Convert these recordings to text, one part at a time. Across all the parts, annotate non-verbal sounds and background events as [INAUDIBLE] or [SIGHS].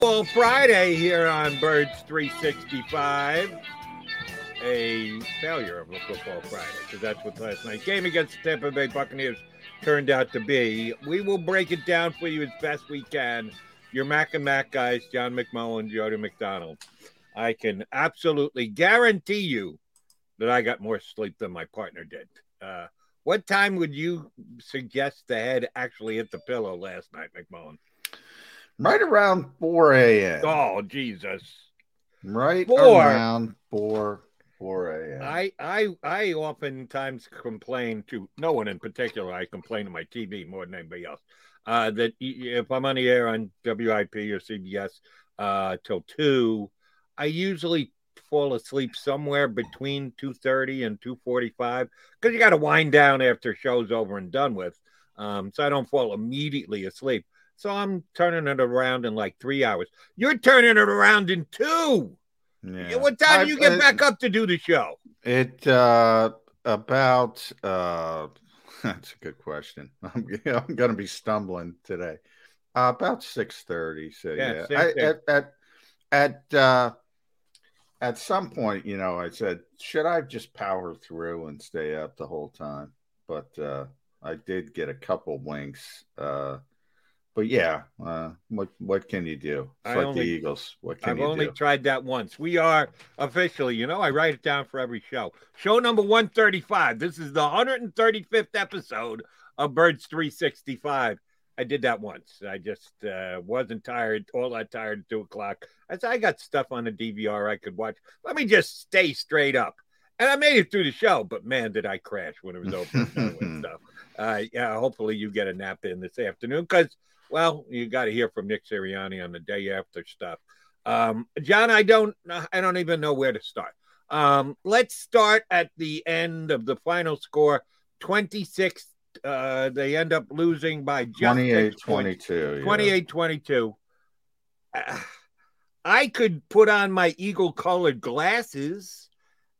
Well, Friday here on Birds 365. A failure of a football Friday, because that's what last night's game against the Tampa Bay Buccaneers turned out to be. We will break it down for you as best we can. Your Mac and Mac guys, John McMullen, Jody McDonald. I can absolutely guarantee you that I got more sleep than my partner did. Uh, what time would you suggest the head actually hit the pillow last night, McMullen? Right around 4 a.m. Oh, Jesus. Right Four. around 4 4 a.m. I, I I oftentimes complain to no one in particular. I complain to my TV more than anybody else. Uh, that if I'm on the air on WIP or CBS uh, till two, I usually fall asleep somewhere between two thirty and two forty five because you got to wind down after show's over and done with. Um, so I don't fall immediately asleep. So I'm turning it around in like three hours. You're turning it around in two. Yeah. What time I- do you get I- back up to do the show? It uh about uh [LAUGHS] that's a good question. [LAUGHS] I'm, [LAUGHS] I'm gonna be stumbling today. Uh, about six thirty. So Yeah, yeah, I, at at at uh at some point, you know, I said, should I just power through and stay up the whole time? But uh I did get a couple winks. Uh but yeah, uh what what can you do? It's I like only- the Eagles. What can I've you only do? tried that once. We are officially, you know, I write it down for every show. Show number 135. This is the 135th episode of Birds 365. I did that once. I just uh, wasn't tired, all that tired at two o'clock. I said, I got stuff on the DVR I could watch. Let me just stay straight up. And I made it through the show, but man, did I crash when it was over and [LAUGHS] stuff. Uh, yeah, hopefully you get a nap in this afternoon because, well, you got to hear from Nick Sirianni on the day after stuff. Um, John, I don't, I don't even know where to start. Um, let's start at the end of the final score 26. Uh, they end up losing by just 28 six points. 22. yeah. 28 22. Uh, I could put on my eagle colored glasses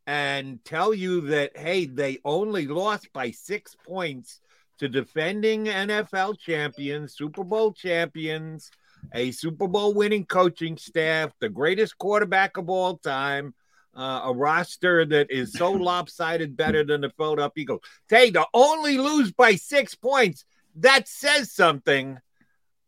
and tell you that, hey, they only lost by six points to defending NFL champions, Super Bowl champions, a Super Bowl winning coaching staff, the greatest quarterback of all time. Uh, a roster that is so [LAUGHS] lopsided better than the Philadelphia Eagles. Hey, to only lose by six points, that says something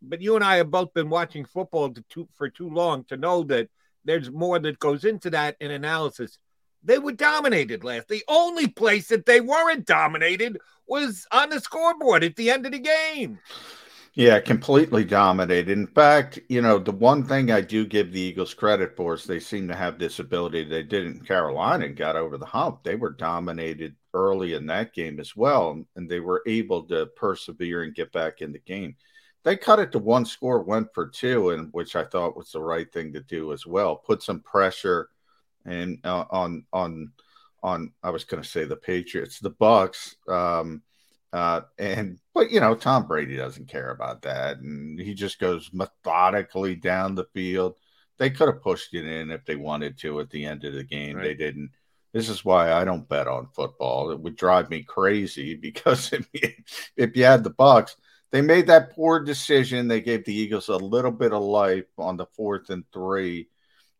but you and I have both been watching football to too, for too long to know that there's more that goes into that in analysis. They were dominated last. The only place that they weren't dominated was on the scoreboard at the end of the game. Yeah, completely dominated. In fact, you know, the one thing I do give the Eagles credit for is they seem to have this ability they did in Carolina and got over the hump. They were dominated early in that game as well, and they were able to persevere and get back in the game. They cut it to one score, went for two, and which I thought was the right thing to do as well. Put some pressure and uh, on on on. I was going to say the Patriots, the Bucks. Um, uh, and but you know, Tom Brady doesn't care about that, and he just goes methodically down the field. They could have pushed it in if they wanted to at the end of the game. They didn't. This is why I don't bet on football. It would drive me crazy [LAUGHS] because if you, if you had the Bucks, they made that poor decision. They gave the Eagles a little bit of life on the fourth and three.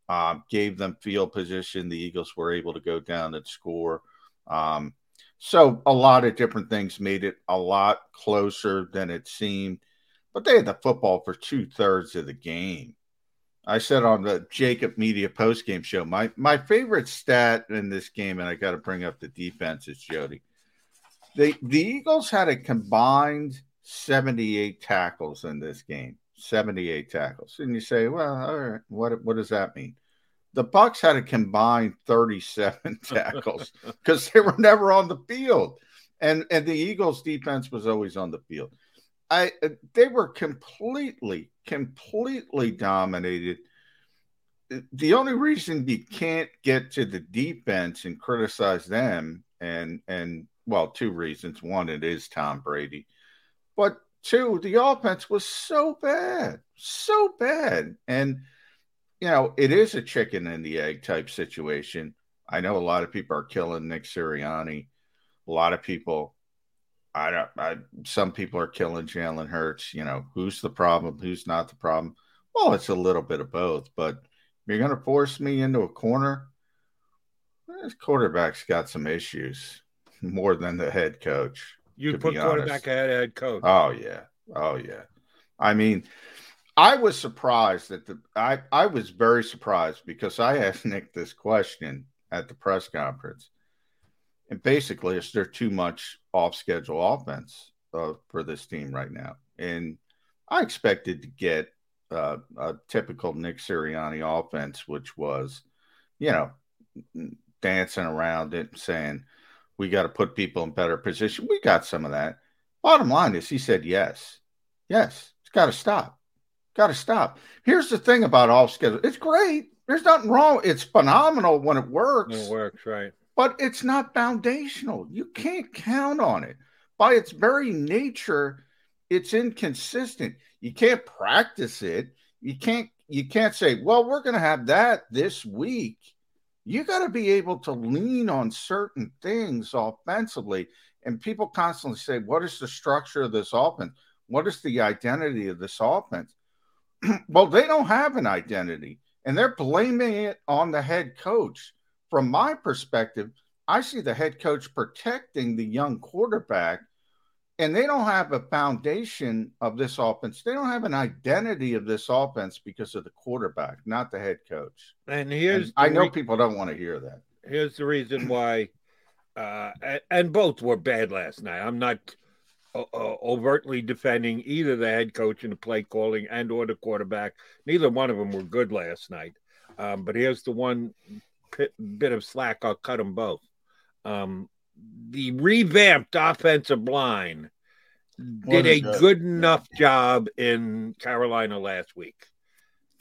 Um, gave them field position. The Eagles were able to go down and score. Um, so a lot of different things made it a lot closer than it seemed. But they had the football for two thirds of the game. I said on the Jakib Media postgame show, my my favorite stat in this game, and I got to bring up the defenses, Jody. The the Eagles had a combined 78 tackles in this game. 78 tackles. And you say, well, all right, what what does that mean? The Bucks had a combined 37 [LAUGHS] tackles [LAUGHS] because they were never on the field. And and the Eagles defense was always on the field. I they were completely, completely dominated the only reason you can't get to the defense and criticize them and and well, two reasons. One, it is Tom Brady, but two, the offense was so bad, so bad, and you know it is a chicken and the egg type situation. I know a lot of people are killing Nick Sirianni. A lot of people, I don't. I, some people are killing Jalen Hurts. You know, who's the problem? Who's not the problem? Well, it's a little bit of both, but you're going to force me into a corner. This quarterback's got some issues [LAUGHS] more than the head coach. You put quarterback ahead of head coach. Oh yeah, oh yeah. I mean, I was surprised that the I I was very surprised because I [LAUGHS] asked Nick this question at the press conference, and basically, is there too much off schedule offense uh, for this team right now? And I expected to get uh, a typical Nick Sirianni offense, which was, you know, dancing around it, and saying we got to put people in better position. We got some of that. Bottom line is, he said yes, yes, it's got to stop, got to stop. Here's the thing about off schedule: it's great. There's nothing wrong. It's phenomenal when it works. It works, right? But it's not foundational. You can't count on it. By its very nature, it's inconsistent. You can't practice it. You can't you can't say, well, we're going to have that this week. You got to be able to lean on certain things offensively. And people constantly say, what is the structure of this offense? What is the identity of this offense? [CLEARS THROAT] well, they don't have an identity and they're blaming it on the head coach. From my perspective, I see the head coach protecting the young quarterback and they don't have a foundation of this offense. They don't have an identity of this offense because of the quarterback, not the head coach. And here's and I know re- people don't want to hear that. Here's the reason why, uh, and, both were bad last night. I'm not uh, uh, overtly defending either the head coach and the play calling and or the quarterback. Neither one of them were good last night. Um, but here's the one bit of slack. I'll cut them both. Um, the revamped offensive line did a good enough job in Carolina last week.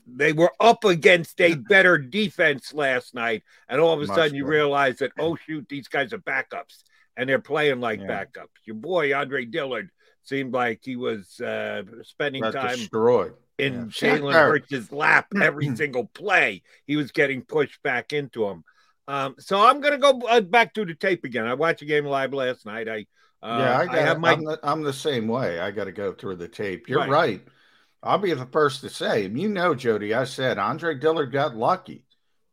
They were up against a better defense last night, and all of a Much sudden you realize that oh shoot, these guys are backups, and they're playing like yeah. backups. Your boy Andre Dillard seemed like he was uh, spending time destroyed in yeah. Jalen Hurts' lap every [CLEARS THROAT] single play. He was getting pushed back into him. Um, so I'm going to go uh, back to the tape again. I watched the game live last night. I uh, yeah, I, got, I have my. I'm the, I'm the, same way. I got to go through the tape. You're right. right. I'll be the first to say. You know, Jody, I said Andre Dillard got lucky.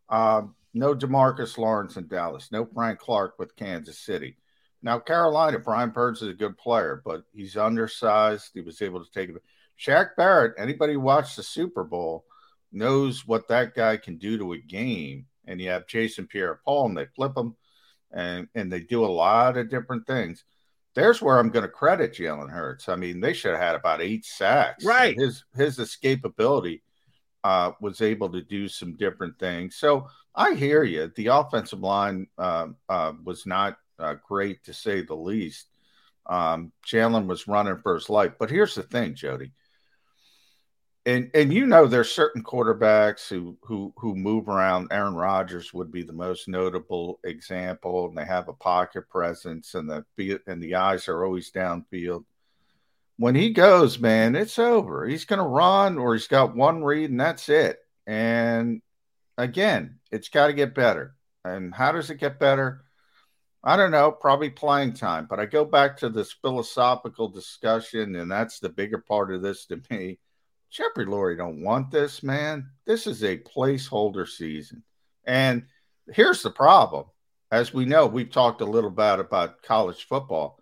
Uh, no Demarcus Lawrence in Dallas. No Frank Clark with Kansas City. Now Carolina, Brian Burns is a good player, but he's undersized. He was able to take it. Shaq Barrett. Anybody who watched the Super Bowl knows what that guy can do to a game and you have Jason Pierre-Paul, and they flip them, and and they do a lot of different things. There's where I'm going to credit Jalen Hurts. I mean, they should have had about eight sacks. Right. His his escapability uh, was able to do some different things. So I hear you. The offensive line uh, uh, was not uh, great to say the least. Um, Jalen was running for his life. But here's the thing, Jody and and you know there's certain quarterbacks who who who move around. Aaron Rodgers would be the most notable example, and they have a pocket presence, and the and the eyes are always downfield. When he goes, man, it's over. He's going to run, or he's got one read, and that's it. And again, it's got to get better. And how does it get better? I don't know, probably playing time. But I go back to this philosophical discussion, and that's the bigger part of this to me Jeffrey Lurie don't want this, man. This is a placeholder season. And here's the problem. As we know, we've talked a little bit about college football.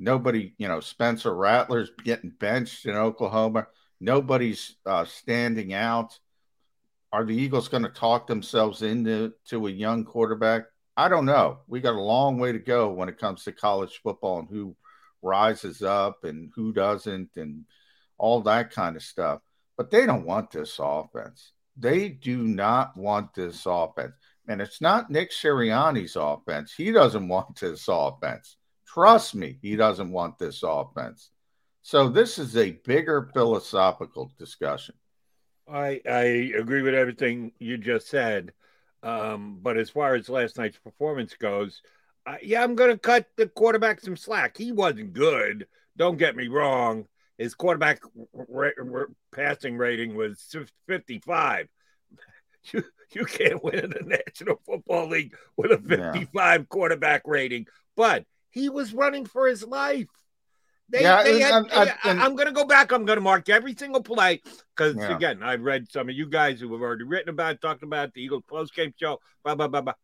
Nobody, you know, Spencer Rattler's getting benched in Oklahoma. Nobody's uh, standing out. Are the Eagles going to talk themselves into to a young quarterback? I don't know. We got a long way to go when it comes to college football and who rises up and who doesn't and all that kind of stuff but they don't want this offense. They do not want this offense. And it's not Nick Sirianni's offense. He doesn't want this offense. Trust me, he doesn't want this offense. So this is a bigger philosophical discussion. I I agree with everything you just said. Um, but as far as last night's performance goes, uh, yeah, I'm going to cut the quarterback some slack. He wasn't good. Don't get me wrong. His quarterback ra- ra- passing rating was 55. You, you can't win in the National Football League with a 55 yeah. quarterback rating, but he was running for his life. They, yeah, they had, I, am going to go back. I'm going to mark every single play because, yeah. again, I've read some of you guys who have already written about, talked about the Eagles post game show, blah, blah, blah, blah.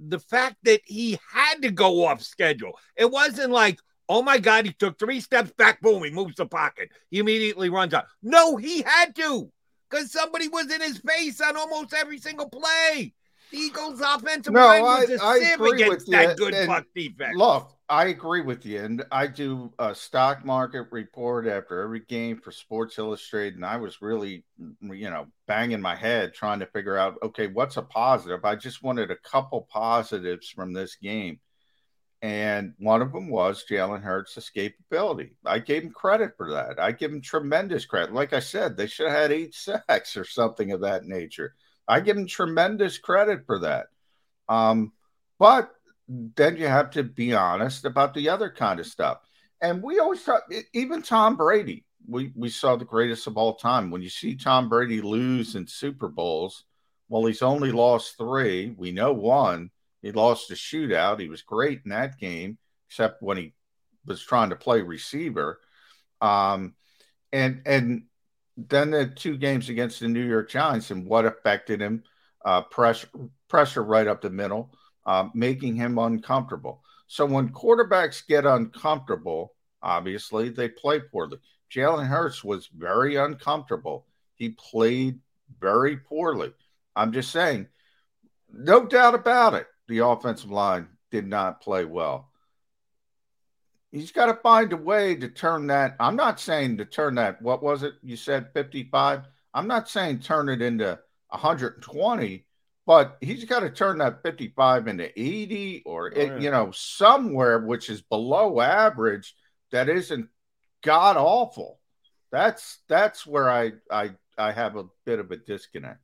The fact that he had to go off schedule, it wasn't like, Oh my God, he took three steps back. Boom, he moves the pocket. He immediately runs out. No, he had to because somebody was in his face on almost every single play. The Eagles' offensive no, line was a I, sieve against that good and Buck defense. Look, I agree with you, and I do a stock market report after every game for Sports Illustrated, and I was really, mm, you know, banging my head trying to figure out, okay, what's a positive? I just wanted a couple positives from this game. And one of them was Jalen Hurts' escapability. I gave him credit for that. I give him tremendous credit. Like I said, they should have had eight [LAUGHS] sacks or something of that nature. I give him tremendous credit for that. Um, but then you have to be honest about the other kind of stuff. And we always talk, even Tom Brady, we, we saw the greatest of all time. When you see Tom Brady lose in Super Bowls, well, he's only lost three. We know one he lost a shootout. He was great in that game, except when he was trying to play receiver. Um, and and then the two games against the New York Giants and what affected him, uh, pressure pressure right up the middle, uh, making him uncomfortable. So when quarterbacks get uncomfortable, obviously they play poorly. Jalen Hurts was very uncomfortable. He played very poorly. I'm just saying, no doubt about it the offensive line did not play well. He's got to find a way to turn that. I'm not saying to turn that, what was it? You said 55. I'm not saying turn it into 120, but he's got to turn that 55 into 80 or, oh, yeah. you know, somewhere which is below average that isn't god awful. That's that's where I I I have a bit of a disconnect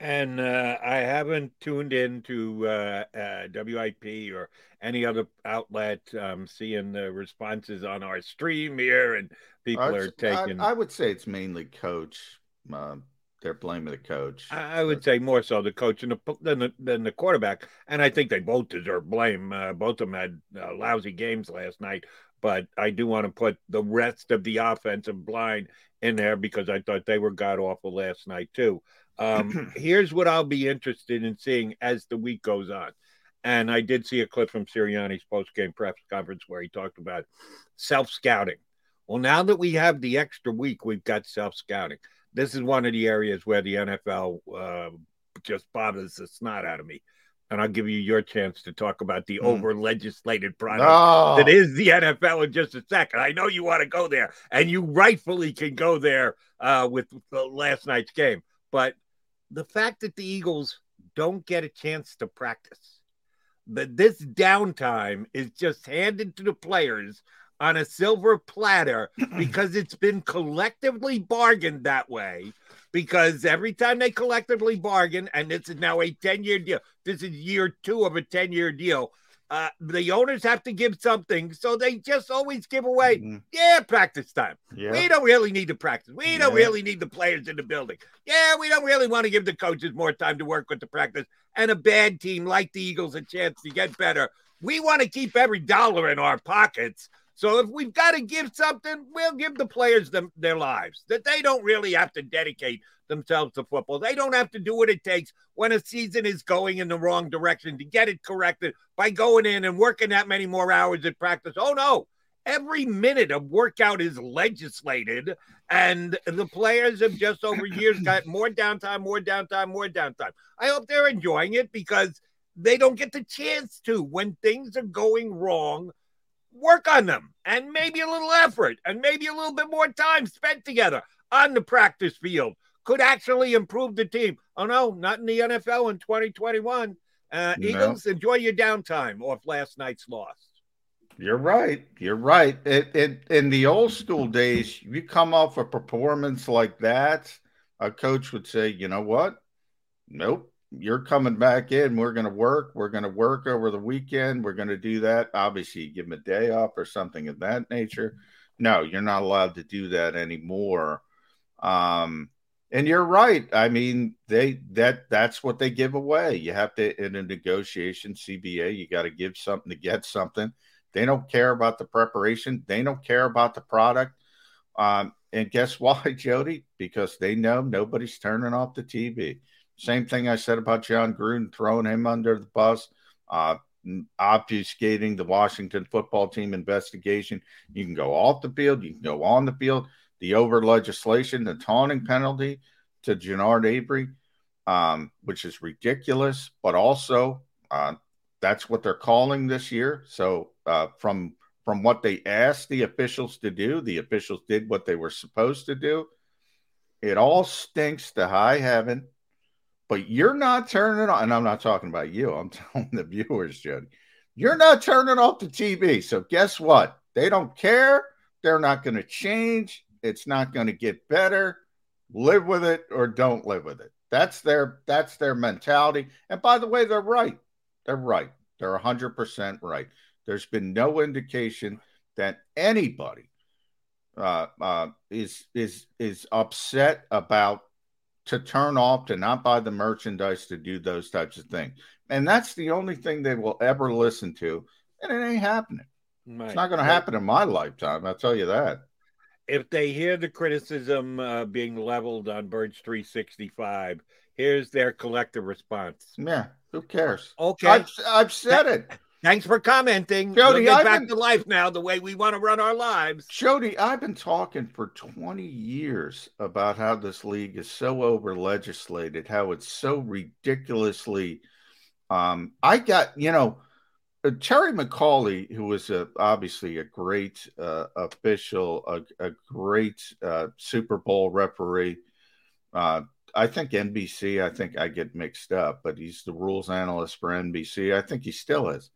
and uh, I haven't tuned in to uh, uh, WIP or any other outlet. Um, seeing the responses on our stream here, and people are taking. I, I, would say it's mainly coach. Uh, they're blaming the coach. I, I would say more so the coach the, than the than the quarterback, and I think they both deserve blame. Uh, both of them had uh, lousy games last night, but I do want to put the rest of the offensive line in there because I thought they were god awful last night too. Um, [CLEARS THROAT] here's what I'll be interested in seeing as the week goes on. And I did see a clip from Sirianni's post game press conference where he talked about self scouting. Well, now that we have the extra week, we've got self scouting. This is one of the areas where the NFL uh, just bothers the snot out of me. And I'll give you your chance to talk about the mm. over legislated product no. that is the NFL in just a second. I know you want to go there, and you rightfully can go there uh, with the last night's game. But the fact that the Eagles don't get a chance to practice, that this downtime is just handed to the players on a silver platter [CLEARS THROAT] because it's been collectively bargained that way. Because every time they collectively bargain, and this is now a 10 year deal, this is year two of a 10 year deal, uh, the owners have to give something, so they just always give away. Mm-hmm. Yeah, practice time. Yeah. We don't really need to practice. We yeah. don't really need the players in the building. Yeah, we don't really want to give the coaches more time to work with the practice. And a bad team like the Eagles a chance to get better. We want to keep every dollar in our pockets. So if we've got to give something, we'll give the players them their lives. That they don't really have to dedicate themselves to football. They don't have to do what it takes when a season is going in the wrong direction to get it corrected by going in and working that many more hours at practice. Oh no. Every minute of workout is legislated, and the players have just over [CLEARS THROAT] years got more downtime, more downtime, more downtime. I hope they're enjoying it because they don't get the chance to when things are going wrong work on them and maybe a little effort and maybe a little bit more time spent together on the practice field could actually improve the team. Oh no, not in the NFL in 2021. Uh, no. Eagles, enjoy your downtime off last night's loss. You're right. You're right. It, it, in the old school days, you come off a performance like that, a coach would say, you know what? Nope, you're coming back in. We're going to work. We're going to work over the weekend. We're going to do that. Obviously, give them a day off or something of that nature. No, you're not allowed to do that anymore. Um, and you're right. I mean, they that that's what they give away. You have to in a negotiation, CBA, you got to give something to get something. They don't care about the preparation. They don't care about the product. Um, and guess [LAUGHS] why, Jody? Because they know nobody's turning off the TV. Same thing I said about Jon Gruden, throwing him under the bus, uh, obfuscating the Washington football team investigation. You can go off the field, you can go on the field the over legislation, the taunting penalty to Genard Avery, um, which is ridiculous, but also uh, that's what they're calling this year. So uh, from from what they asked the officials to do, the officials did what they were supposed to do. It all stinks to high heaven, but you're not turning on. And I'm not talking about you. I'm [LAUGHS] telling the viewers, Jody. You're not turning off the TV. So guess what? They don't care. They're not going to change. It's not going to get better. Live with it or don't live with it. That's their that's their mentality. And by the way, they're right. They're right. They're 100% right. There's been no indication that anybody uh, uh, is is is upset about to turn off, to not buy the merchandise, to do those types of things. And that's the only thing they will ever listen to. And it ain't happening. Right. It's not going to happen in my lifetime. I'll tell you that if they hear the criticism uh, being leveled on Birds 365, here's their collective response. Yeah, who cares? Okay, I've, I've said it. Thanks for commenting. Jody, we'll get back been, to life now the way we want to run our lives. Jody, I've been talking for 20 years about how this league is so over legislated, how it's so ridiculously. Um, I got, you know, uh, Terry McAulay, who was a, obviously a great uh, official, a, a great uh, Super Bowl referee. Uh, I think NBC, I think I get mixed up, but he's the rules analyst for NBC. I think he still is.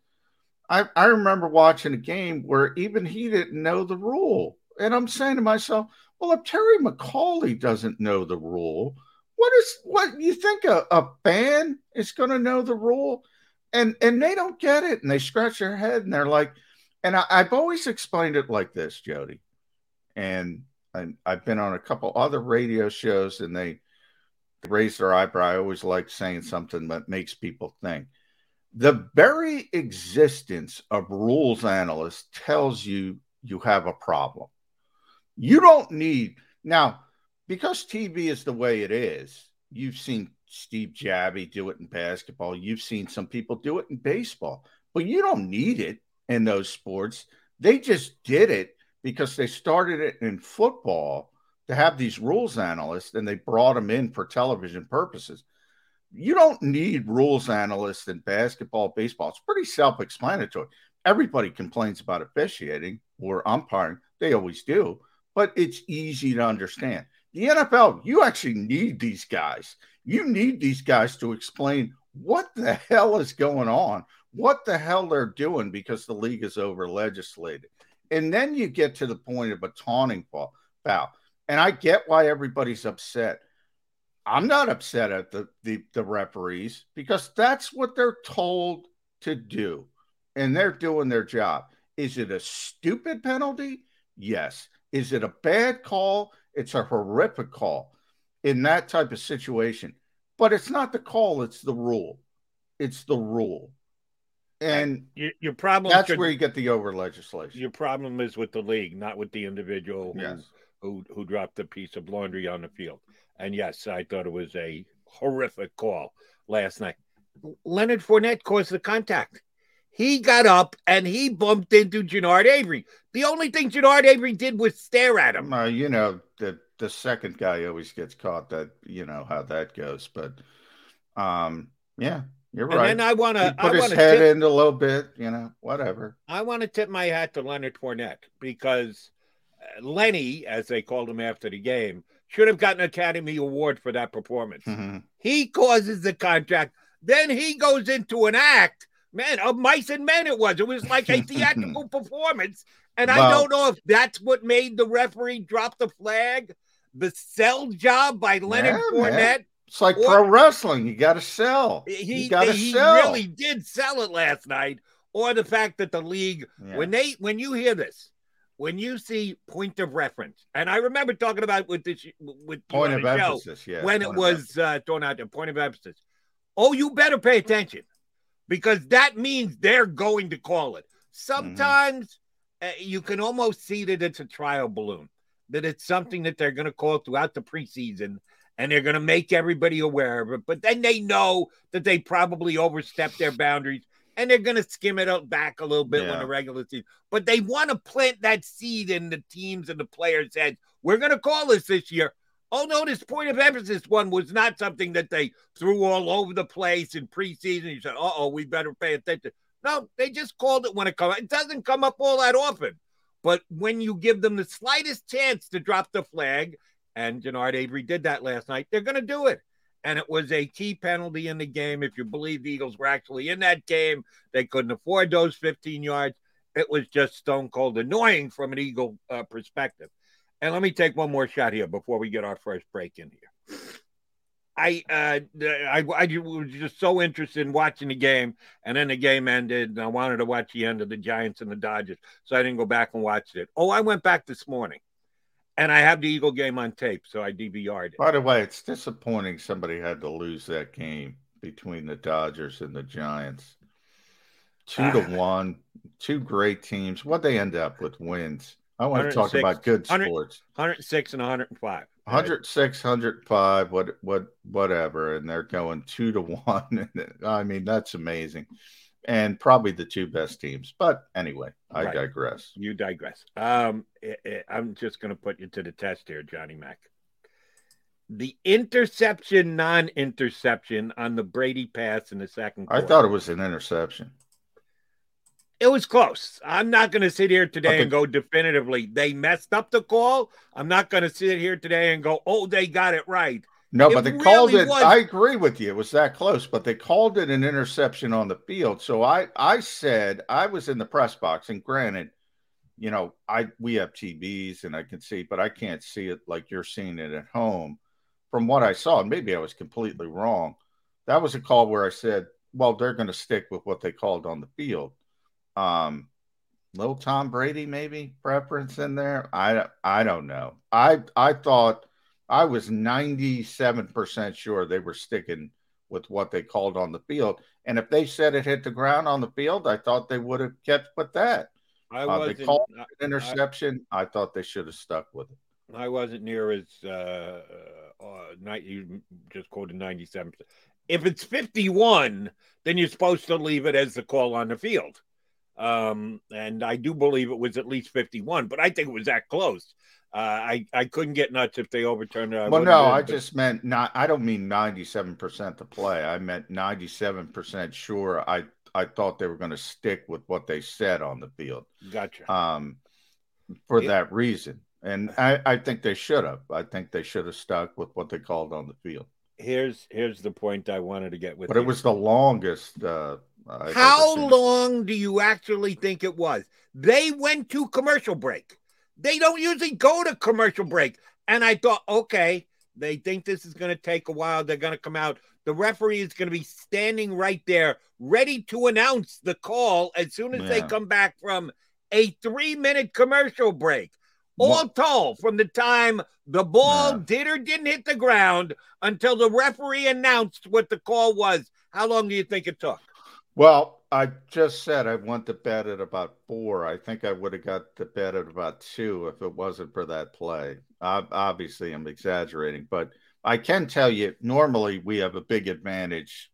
I, I remember watching a game where even he didn't know the rule. And I'm saying to myself, well, if Terry McAulay doesn't know the rule, what is what you think a, a fan is going to know the rule? and and they don't get it and they scratch their head and they're like and I, have always explained it like this jody and I, i've been on a couple other radio shows and they raise their eyebrow i always like saying something that makes people think the very existence of rules analysts tells you you have a problem you don't need now because tv is the way it is you've seen Steve Javie do it in basketball. You've seen some people do it in baseball, but you don't need it in those sports. They just did it because they started it in football to have these rules analysts and they brought them in for television purposes. You don't need rules analysts in basketball, baseball. It's pretty self explanatory. Everybody complains about officiating or umpiring, they always do, but it's easy to understand. The NFL, you actually need these guys. You need these guys to explain what the hell is going on, what the hell they're doing because the league is over legislated. And then you get to the point of a taunting foul. And I get why everybody's upset. I'm not upset at the, the, the referees because that's what they're told to do. And they're doing their job. Is it a stupid penalty? Yes. Is it a bad call? It's a horrific call in that type of situation. But it's not the call, it's the rule. It's the rule. And your, your problem that's where you get the over legislation. Your problem is with the league, not with the individual who, yes. who who dropped a piece of laundry on the field. And yes, I thought it was a horrific call last night. Leonard Fournette caused the contact. He got up and he bumped into Genard Avery. The only thing Genard Avery did was stare at him. Uh, you know, the the second guy always gets caught. That you know how that goes. But um, yeah, you're and right. And I want to put I his head tip, in a little bit. You know, whatever. I want to tip my hat to Leonard Fournette because uh, Lenny, as they called him after the game, should have gotten an Academy Award for that performance. Mm-hmm. He causes the contract. Then he goes into an act man, of mice and men it was. It was like a [LAUGHS] theatrical performance. And I don't know if that's what made the referee drop the flag. the sell job by Leonard Yeah, man. Fournette. It's like Or- pro wrestling. You got to sell. He, you got to he sell. really did sell it last night. Or the fact that the league, Yeah. when they when you hear this, when you see point of reference, and I remember talking about with this with point of the show. Yeah. when it was uh, thrown out there, point of emphasis. Oh, you better pay attention because that means they're going to call it. Sometimes uh, you can almost see that it's a trial balloon, that it's something that they're going to call throughout the preseason and they're going to make everybody aware of it. But then they know that they probably overstepped their boundaries and they're going to skim it out back a little bit when the regular season. But they want to plant that seed in the teams and the players' heads. We're going to call this this year. Oh no, this point of emphasis one was not something that they threw all over the place in preseason. You said, "Uh oh, we better pay attention." No, they just called it when it comes. It doesn't come up all that often, but when you give them the slightest chance to drop the flag, and Genard Avery did that last night, they're going to do it. And it was a key penalty in the game. If you believe the Eagles were actually in that game, they couldn't afford those 15 yards. It was just stone cold annoying from an Eagle uh, perspective. And let me take one more shot here before we get our first break in here. I, uh, I I was just so interested in watching the game, and then the game ended, and I wanted to watch the end of the Giants and the Dodgers, so I didn't go back and watch it. Oh, I went back this morning, and I have the Eagle game on tape, so I DVR'd it. By the way, it's disappointing somebody had to lose that game between the Dodgers and the Giants. Two to Ah. one, two great teams. What they end up with wins. I want to talk about good sports. 106 and 105. 106, 105, what, what, whatever, and they're going two to [LAUGHS] one. I mean, that's amazing, and probably the two best teams. But anyway, I Right. digress. You digress. Um, I'm just going to put you to the test here, Johnny Mac. The interception, non-interception on the Brady pass in the second. quarter. I thought it was an interception. it was close. I'm not going to sit here today Okay. and go definitively they messed up the call. I'm not going to sit here today and go, oh, they got it right. No, It but they called it. was- I agree with you. It was that close, but they called it an interception on the field. So I, I said I was in the press box, and granted, you know, I we have TVs and I can see, but I can't see it like you're seeing it at home. From what I saw, and maybe I was completely wrong. That was a call where I said, "Well, they're going to stick with what they called on the field." Um, little Tom Brady, maybe preference in there. I I don't know. I I thought I was 97% sure they were sticking with what they called on the field. And if they said it hit the ground on the field, I thought they would have kept with that. I Uh, they called Interception, I thought they should have stuck with it. I wasn't near as uh, uh, uh night. You just quoted ninety-seven. If it's fifty-one, then you're supposed to leave it as the call on the field. Um, and I do believe it was at least fifty-one, but I think it was that close. Uh, I I couldn't get nuts if they overturned it. I well, no, I but- just meant not. I don't mean 97% to play. I meant 97% sure. I I thought they were going to stick with what they said on the field. gotcha. um, for Yeah. that reason. And I, I think they should have. I think they should have stuck with what they called on the field. here's here's the point I wanted to get with. But it was the longest. Uh, I've How long do you actually think it was? They went to commercial break. They don't usually go to commercial break. And I thought, okay, they think this is going to take a while. They're going to come out. The referee is going to be standing right there, ready to announce the call as soon as they come back from a three minute commercial break. All told, from the time the ball Yeah. did or didn't hit the ground until the referee announced what the call was, how long do you think it took? Well, I just said I went to bed at about four. I think I would have got to bed at about two if it wasn't for that play. Ob- obviously, I'm exaggerating, but I can tell you normally we have a big advantage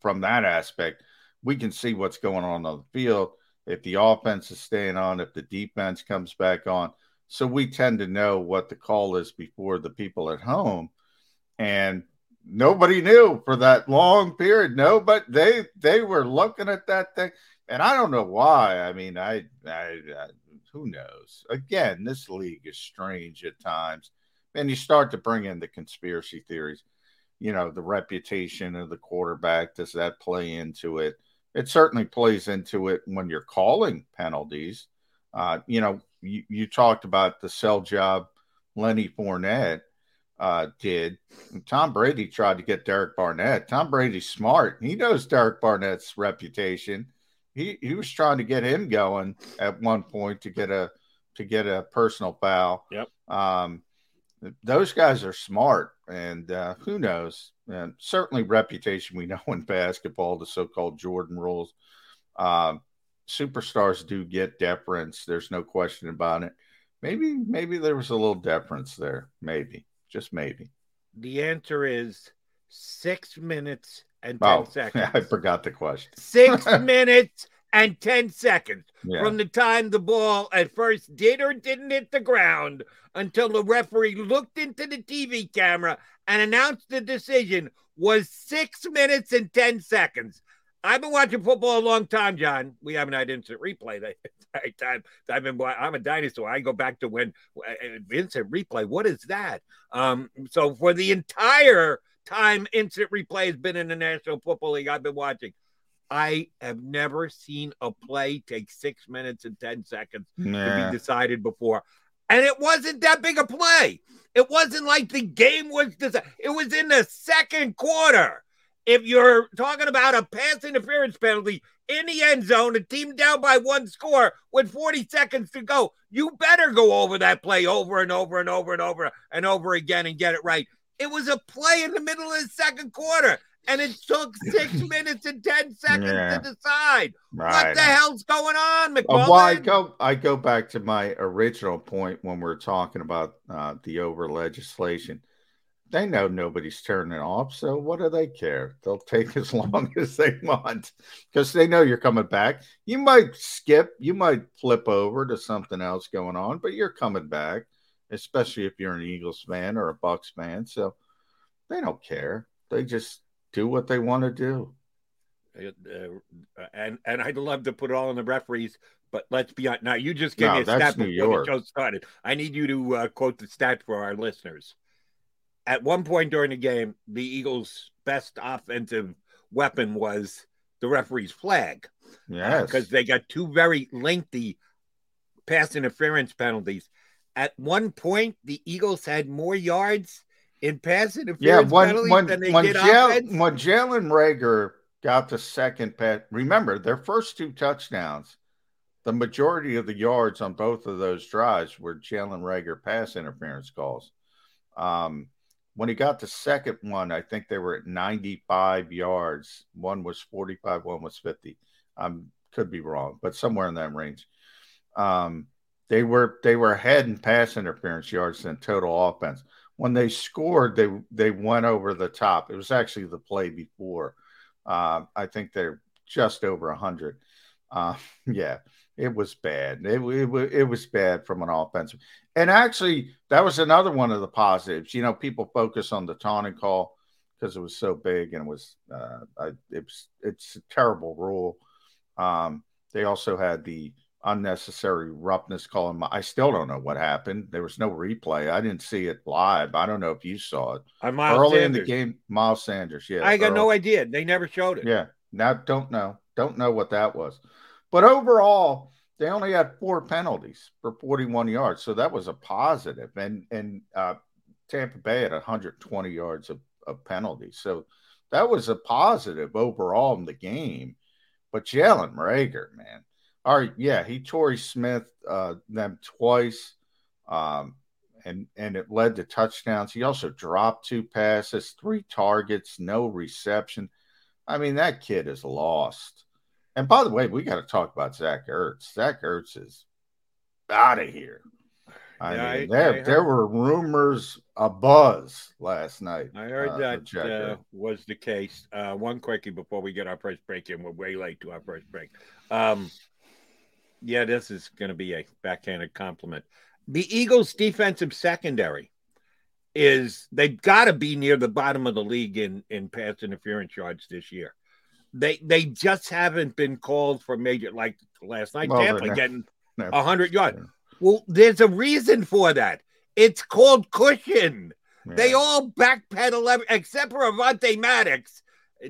from that aspect. We can see what's going on on the field. If the offense is staying on, if the defense comes back on. So we tend to know what the call is before the people at home. And nobody knew for that long period. No, but they they were looking at that thing, and I don't know why. I mean, I, I, I who knows? Again, this league is strange at times, and you start to bring in the conspiracy theories. You know, the reputation of the quarterback does that play into it? It certainly plays into it when you're calling penalties. Uh, you know, you, you talked about the sell job, Lenny Fournette uh, did. Tom Brady tried to get Derek Barnett. Tom Brady's smart. He knows Derek Barnett's reputation. He he was trying to get him going at one point to get a to get a personal foul. Yep. Um, those guys are smart, and uh, who knows? And certainly, reputation we [LAUGHS] know in basketball, the so-called Jordan rules. Um, superstars do get deference. There's no question about it. Maybe, maybe there was a little deference there. Maybe, just maybe. The answer is six minutes and 10 Oh, [LAUGHS] seconds. I forgot the question. Six [LAUGHS] minutes and 10 seconds Yeah. from the time the ball at first did or didn't hit the ground until the referee looked into the TV camera and announced the decision was six minutes and 10 seconds. I've been watching football a long time, John. We haven't had instant replay. [LAUGHS] [LAUGHS] time. I've been. I'm a dinosaur. I go back to when uh, instant replay. What is that? Um. So for the entire time instant replay has been in the National Football League, I've been watching. I have never seen a play take six minutes and ten seconds to be decided before. And it wasn't that big a play. It wasn't like the game was decided. It was in the second quarter. If you're talking about a pass interference penalty in the end zone, a team down by one score with 40 seconds to go, you better go over that play over and over and over and over and over again and get it right. It was a play in the middle of the second quarter, and it took [LAUGHS] six minutes and 10 seconds Yeah. to decide. Right. What the hell's going on, Uh, McMullen? well, I go I go back to my original point when we are talking about uh, the over legislation. They know nobody's turning off, so what do they care? They'll take as [LAUGHS] long as they want because they know you're coming back. You might skip, you might flip over to something else going on, but you're coming back, especially if you're an Eagles fan or a Bucks fan. So they don't care. They just do what they want to do. Uh, and and I'd love to put it all on the referees, but let's be honest. Now you just gave No, me a stat before York. the show started. I need you to uh, quote the stat for our listeners. At one point during the game, the Eagles' best offensive weapon was the referee's flag Yes. because they got two very lengthy pass interference penalties. At one point, the Eagles had more yards in pass interference Yeah, when penalties when than they when, did Jal- offense. when Jalen Reagor got the second pass, remember their first two touchdowns, the majority of the yards on both of those drives were Jalen Reagor pass interference calls. Um, when he got the second one, I think they were at 95 yards. One was 45, one was 50. Um, could be wrong, but somewhere in that range. Um, they were they were ahead in pass interference yards and total offense when they scored, they they went over the top. It was actually the play before. Uh, I think they're just over hundred. Uh, [LAUGHS] yeah, it was bad. It, it, it was bad from an offensive. And actually, that was another one of the positives. You know, people focus on the taunting call because it was so big and it was uh, I, it was it's a terrible rule. Um, they also had the unnecessary roughness call. And I still don't know what happened. There was no replay. I didn't see it live. I don't know if you saw it Miles early in the game. Miles Sanders, yeah, I got no idea. They never showed it. Yeah, now don't know, don't know what that was. But overall, they only had four penalties for 41 yards, so that was a positive. And and uh, Tampa Bay had 120 yards of, of penalties, so that was a positive overall in the game. But Jalen Reagor, man, all right, yeah, he Torrey Smith uh, them twice, um, and and it led to touchdowns. He also dropped two passes, three targets, no reception. I mean, that kid is lost. And by the way, we got to talk about Zach Ertz. Zach Ertz is out of here. I Yeah, mean, I- there I there were rumors a buzz last night. I heard uh, that uh, was the case. Uh, one quickie before we get our first break in. We're way late to our first break. Um, yeah, this is going to be a backhanded compliment. The Eagles' defensive secondary is they've got to be near the bottom of the league in in pass interference yards this year. They they just haven't been called for major like last night. Well, Tampa getting No. a hundred yards. Well, there's a reason for that. It's called cushion. They all backpedal every, except for Avonte Maddox.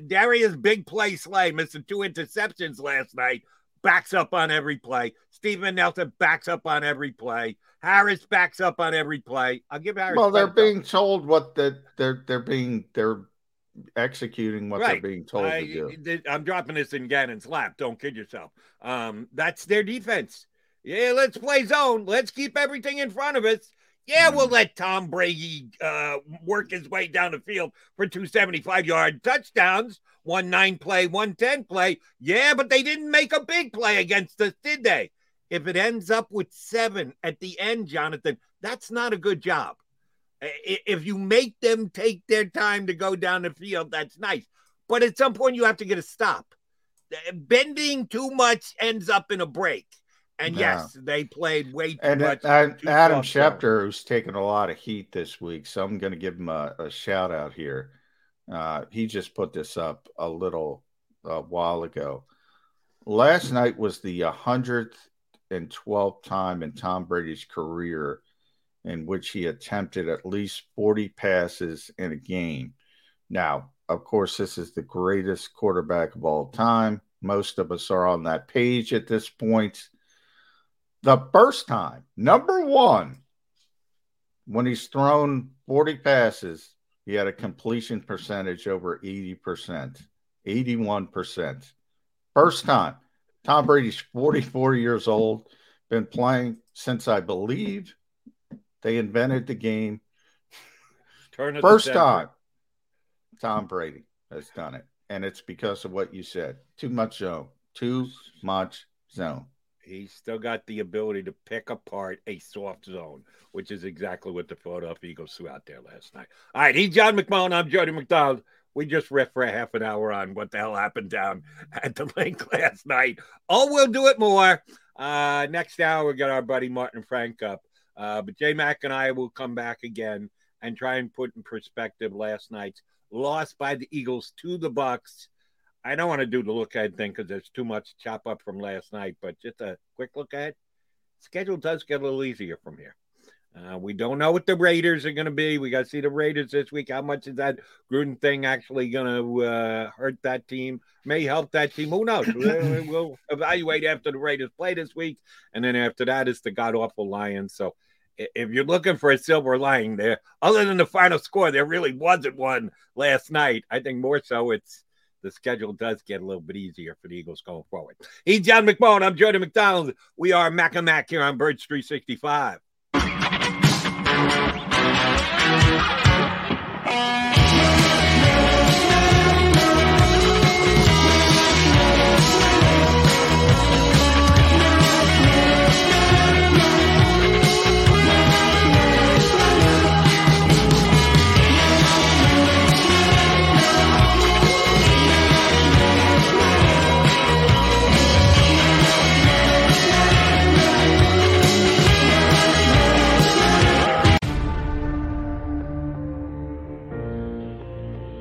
Darius Big Play Slay missed two interceptions last night. Backs up on every play. Steven Nelson backs up on every play. Harris backs up on every play. I'll give Harris. Well, they're being told what the they're they're being they're executing what Right. they're being told I, to do. I'm dropping this in Gannon's lap. Don't kid yourself. Um, that's their defense. Yeah, let's play zone. Let's keep everything in front of us. Yeah, we'll Mm-hmm. let Tom Brady uh, work his way down the field for 275 yard touchdowns, one nine play, one ten play. Yeah, but they didn't make a big play against us, did they? If it ends up with seven at the end, Jonathan, that's not a good job. If you make them take their time to go down the field, that's nice. But at some point, you have to get a stop. Bending too much ends up in a break. And Yeah. yes, they played way too And, much. and too Adam. Schefter, who's taken a lot of heat this week, so I'm going to give him a, a shout out here. Uh, he just put this up a little uh, while ago. Last night was the 112th time in Tom Brady's career in which he attempted at least 40 passes in a game. Now, of course, this is the greatest quarterback of all time. Most of us are on that page at this point. The first time, number one, when he's thrown 40 passes, he had a completion percentage over 80%, 81%. First time. Tom Brady's 44 years old, been playing since I believe they invented the game. The First century. time, Tom Brady has done it. And it's because of what you said. Too much zone. Too much zone. He's still got the ability to pick apart a soft zone, which is exactly what the Philadelphia Eagles threw out there last night. All right, he's John McMullen. I'm Jody McDonald. We just riffed for a half an hour on what the hell happened down at the [LAUGHS] Linc last night. Oh, we'll do it more. Uh, next hour, we got our buddy Martin Frank up. Uh, but J Mac and I will come back again and try and put in perspective last night's loss by the Eagles to the Bucs. I don't want to do the look ahead thing because there's too much chop up from last night, but just a quick look ahead. Schedule does get a little easier from here. Uh, we don't know what the Raiders are going to be. We got to see the Raiders this week. How much is that Gruden thing actually going to uh, hurt that team? May help that team. Who knows? [LAUGHS] we'll, we'll evaluate after the Raiders play this week, and then after that is the god awful Lions. So if you're looking for a silver lining there, other than the final score, there really wasn't one last night. I think more so it's the schedule does get a little bit easier for the Eagles going forward. He's John McMullen. I'm Jordan McDonald. We are Mac and Mac here on Birds 365. Thank you.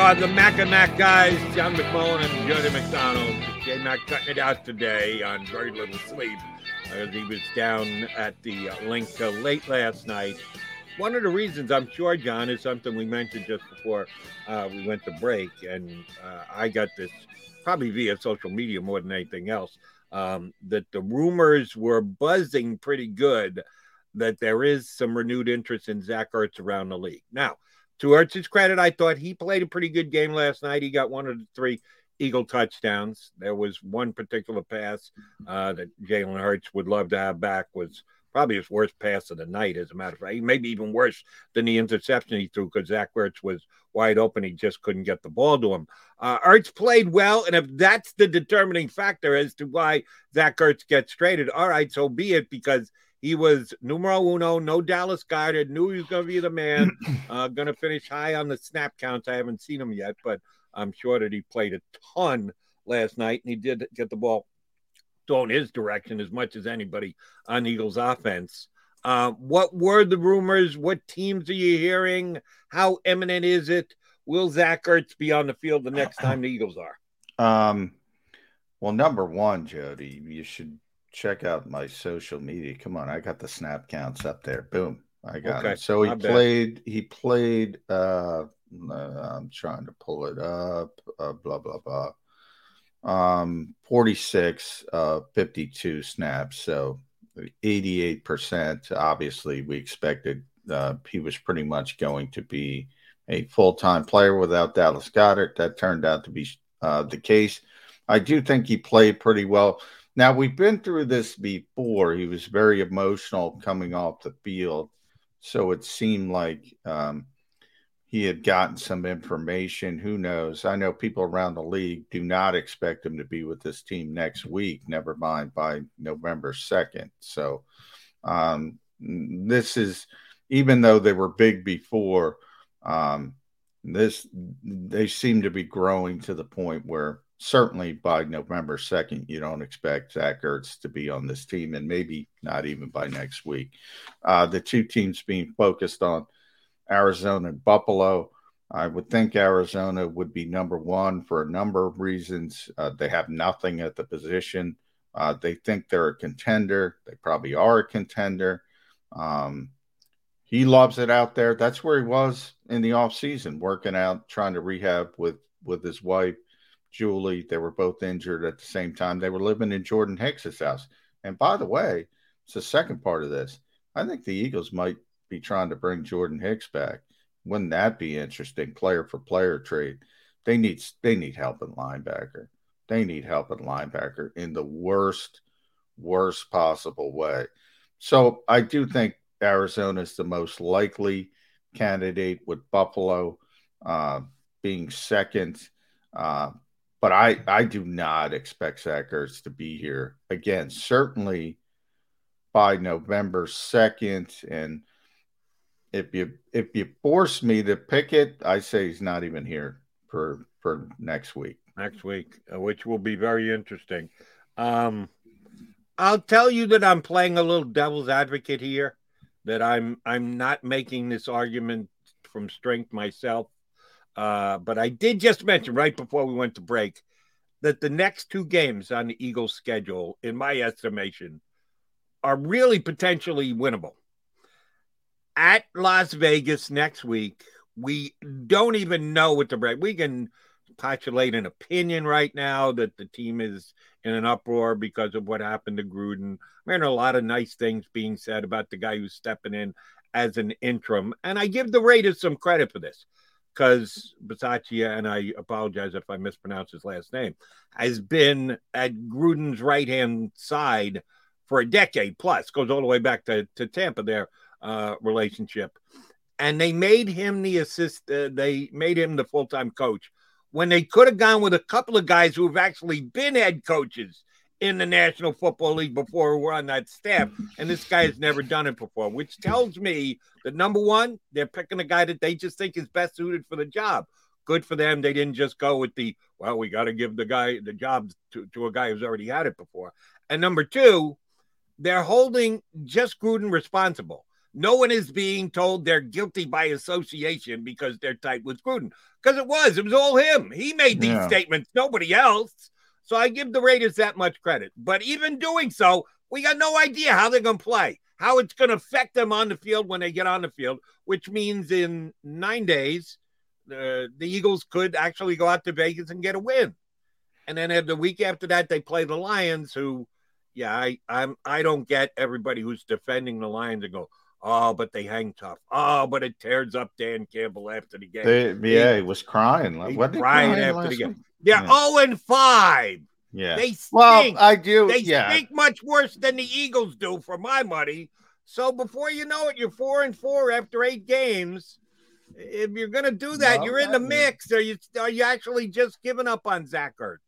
are the Mac and Mac guys, John McMullen and Jody McDonald. Mac cutting it out today on very little sleep as he was down at the uh, Linc late last night. One of the reasons I'm sure, John, is something we mentioned just before uh, we went to break, and uh, I got this probably via social media more than anything else. Um, that the rumors were buzzing pretty good that there is some renewed interest in Zach Ertz around the league. Now, to Ertz's credit, I thought he played a pretty good game last night. He got one of the three Eagle touchdowns. There was one particular pass uh, that Jalen Hurts would love to have back. Was probably his worst pass of the night, as a matter of fact. Maybe even worse than the interception he threw because Zach Ertz was wide open. He just couldn't get the ball to him. Uh, Ertz played well, and if that's the determining factor as to why Zach Ertz gets traded, all right, so be it because he was numero uno, no Dallas Goedert, knew he was going to be the man, [LAUGHS] uh, going to finish high on the snap counts. I haven't seen him yet, but I'm sure that he played a ton last night and he did get the ball thrown his direction as much as anybody on Eagles offense. Uh, what were the rumors? What teams are you hearing? How imminent is it? Will Zach Ertz be on the field the next time the Eagles are? Um, well, number one, Jody, you should check out my social media. Come on, I got the snap counts up there. Boom, I got Okay, it. So he I bet. played. He played. Uh, uh, I'm trying to pull it up. Uh, blah blah blah. Um, 46, uh, 52 snaps. So 88 percent. Obviously, we expected uh, he was pretty much going to be a full time player without Dallas Goedert. That turned out to be uh, the case. I do think he played pretty well. Now we've been through this before. He was very emotional coming off the field, so it seemed like um, he had gotten some information. Who knows? I know people around the league do not expect him to be with this team next week. Never mind by November second. So um, this is even though they were big before. Um, this they seem to be growing to the point where certainly by November 2nd, you don't expect Zach Ertz to be on this team, and maybe not even by next week. Uh, the two teams being focused on Arizona and Buffalo. I would think Arizona would be number one for a number of reasons. Uh, they have nothing at the position. Uh, they think they're a contender. They probably are a contender. Um, he loves it out there. That's where he was in the offseason, working out, trying to rehab with with his wife. Julie. They were both injured at the same time. They were living in Jordan Hicks's house. And by the way, it's the second part of this. I think the Eagles might be trying to bring Jordan Hicks back. Wouldn't that be interesting? Player for player trade. They need they need help in linebacker. They need help in linebacker in the worst, worst possible way. So I do think Arizona is the most likely candidate with Buffalo uh, being second. Uh, but I, I do not expect Zach Ertz to be here again. Certainly by November second, and if you if you force me to pick it, I say he's not even here for for next week. Next week, uh, which will be very interesting. Um, I'll tell you that I'm playing a little devil's advocate here. That I'm I'm not making this argument from strength myself. Uh, but I did just mention right before we went to break that the next two games on the Eagles' schedule, in my estimation, are really potentially winnable. At Las Vegas next week, we don't even know what to break. We can postulate an opinion right now that the team is in an uproar because of what happened to Gruden. I mean, a lot of nice things being said about the guy who's stepping in as an interim. And I give the Raiders some credit for this because Bisaccia, and I apologize if I mispronounce his last name, has been at Gruden's right hand side for a decade plus, goes all the way back to, to Tampa, their uh, relationship. And they made him the assist, uh, they made him the full time coach when they could have gone with a couple of guys who have actually been head coaches in the National Football League before we were on that staff, and this guy has never done it before, which tells me that number one, they're picking a guy that they just think is best suited for the job. Good for them. They didn't just go with the well, we got to give the guy the job to, to a guy who's already had it before. And number two, they're holding just Gruden responsible. No one is being told they're guilty by association because they're tight with Gruden. Because it was, it was all him. He made these Yeah. statements, nobody else. So I give the Raiders that much credit. But even doing so, we got no idea how they're going to play, how it's going to affect them on the field when they get on the field, which means in nine days, uh, the Eagles could actually go out to Vegas and get a win. And then the week after that, they play the Lions, who, yeah, I, I'm, I don't get everybody who's defending the Lions and go, oh, but they hang tough. Oh, but it tears up Dan Campbell after the game. They, yeah, he was crying. He cried crying after the game. week? They're Yeah. 0 and 5. Yeah. They stink. well, I do. they yeah. stink much worse than the Eagles do for my money. So before you know it, you're four and four after eight games. If you're gonna do that, No, you're in the mix. Are you are you actually just giving up on Zach Ertz?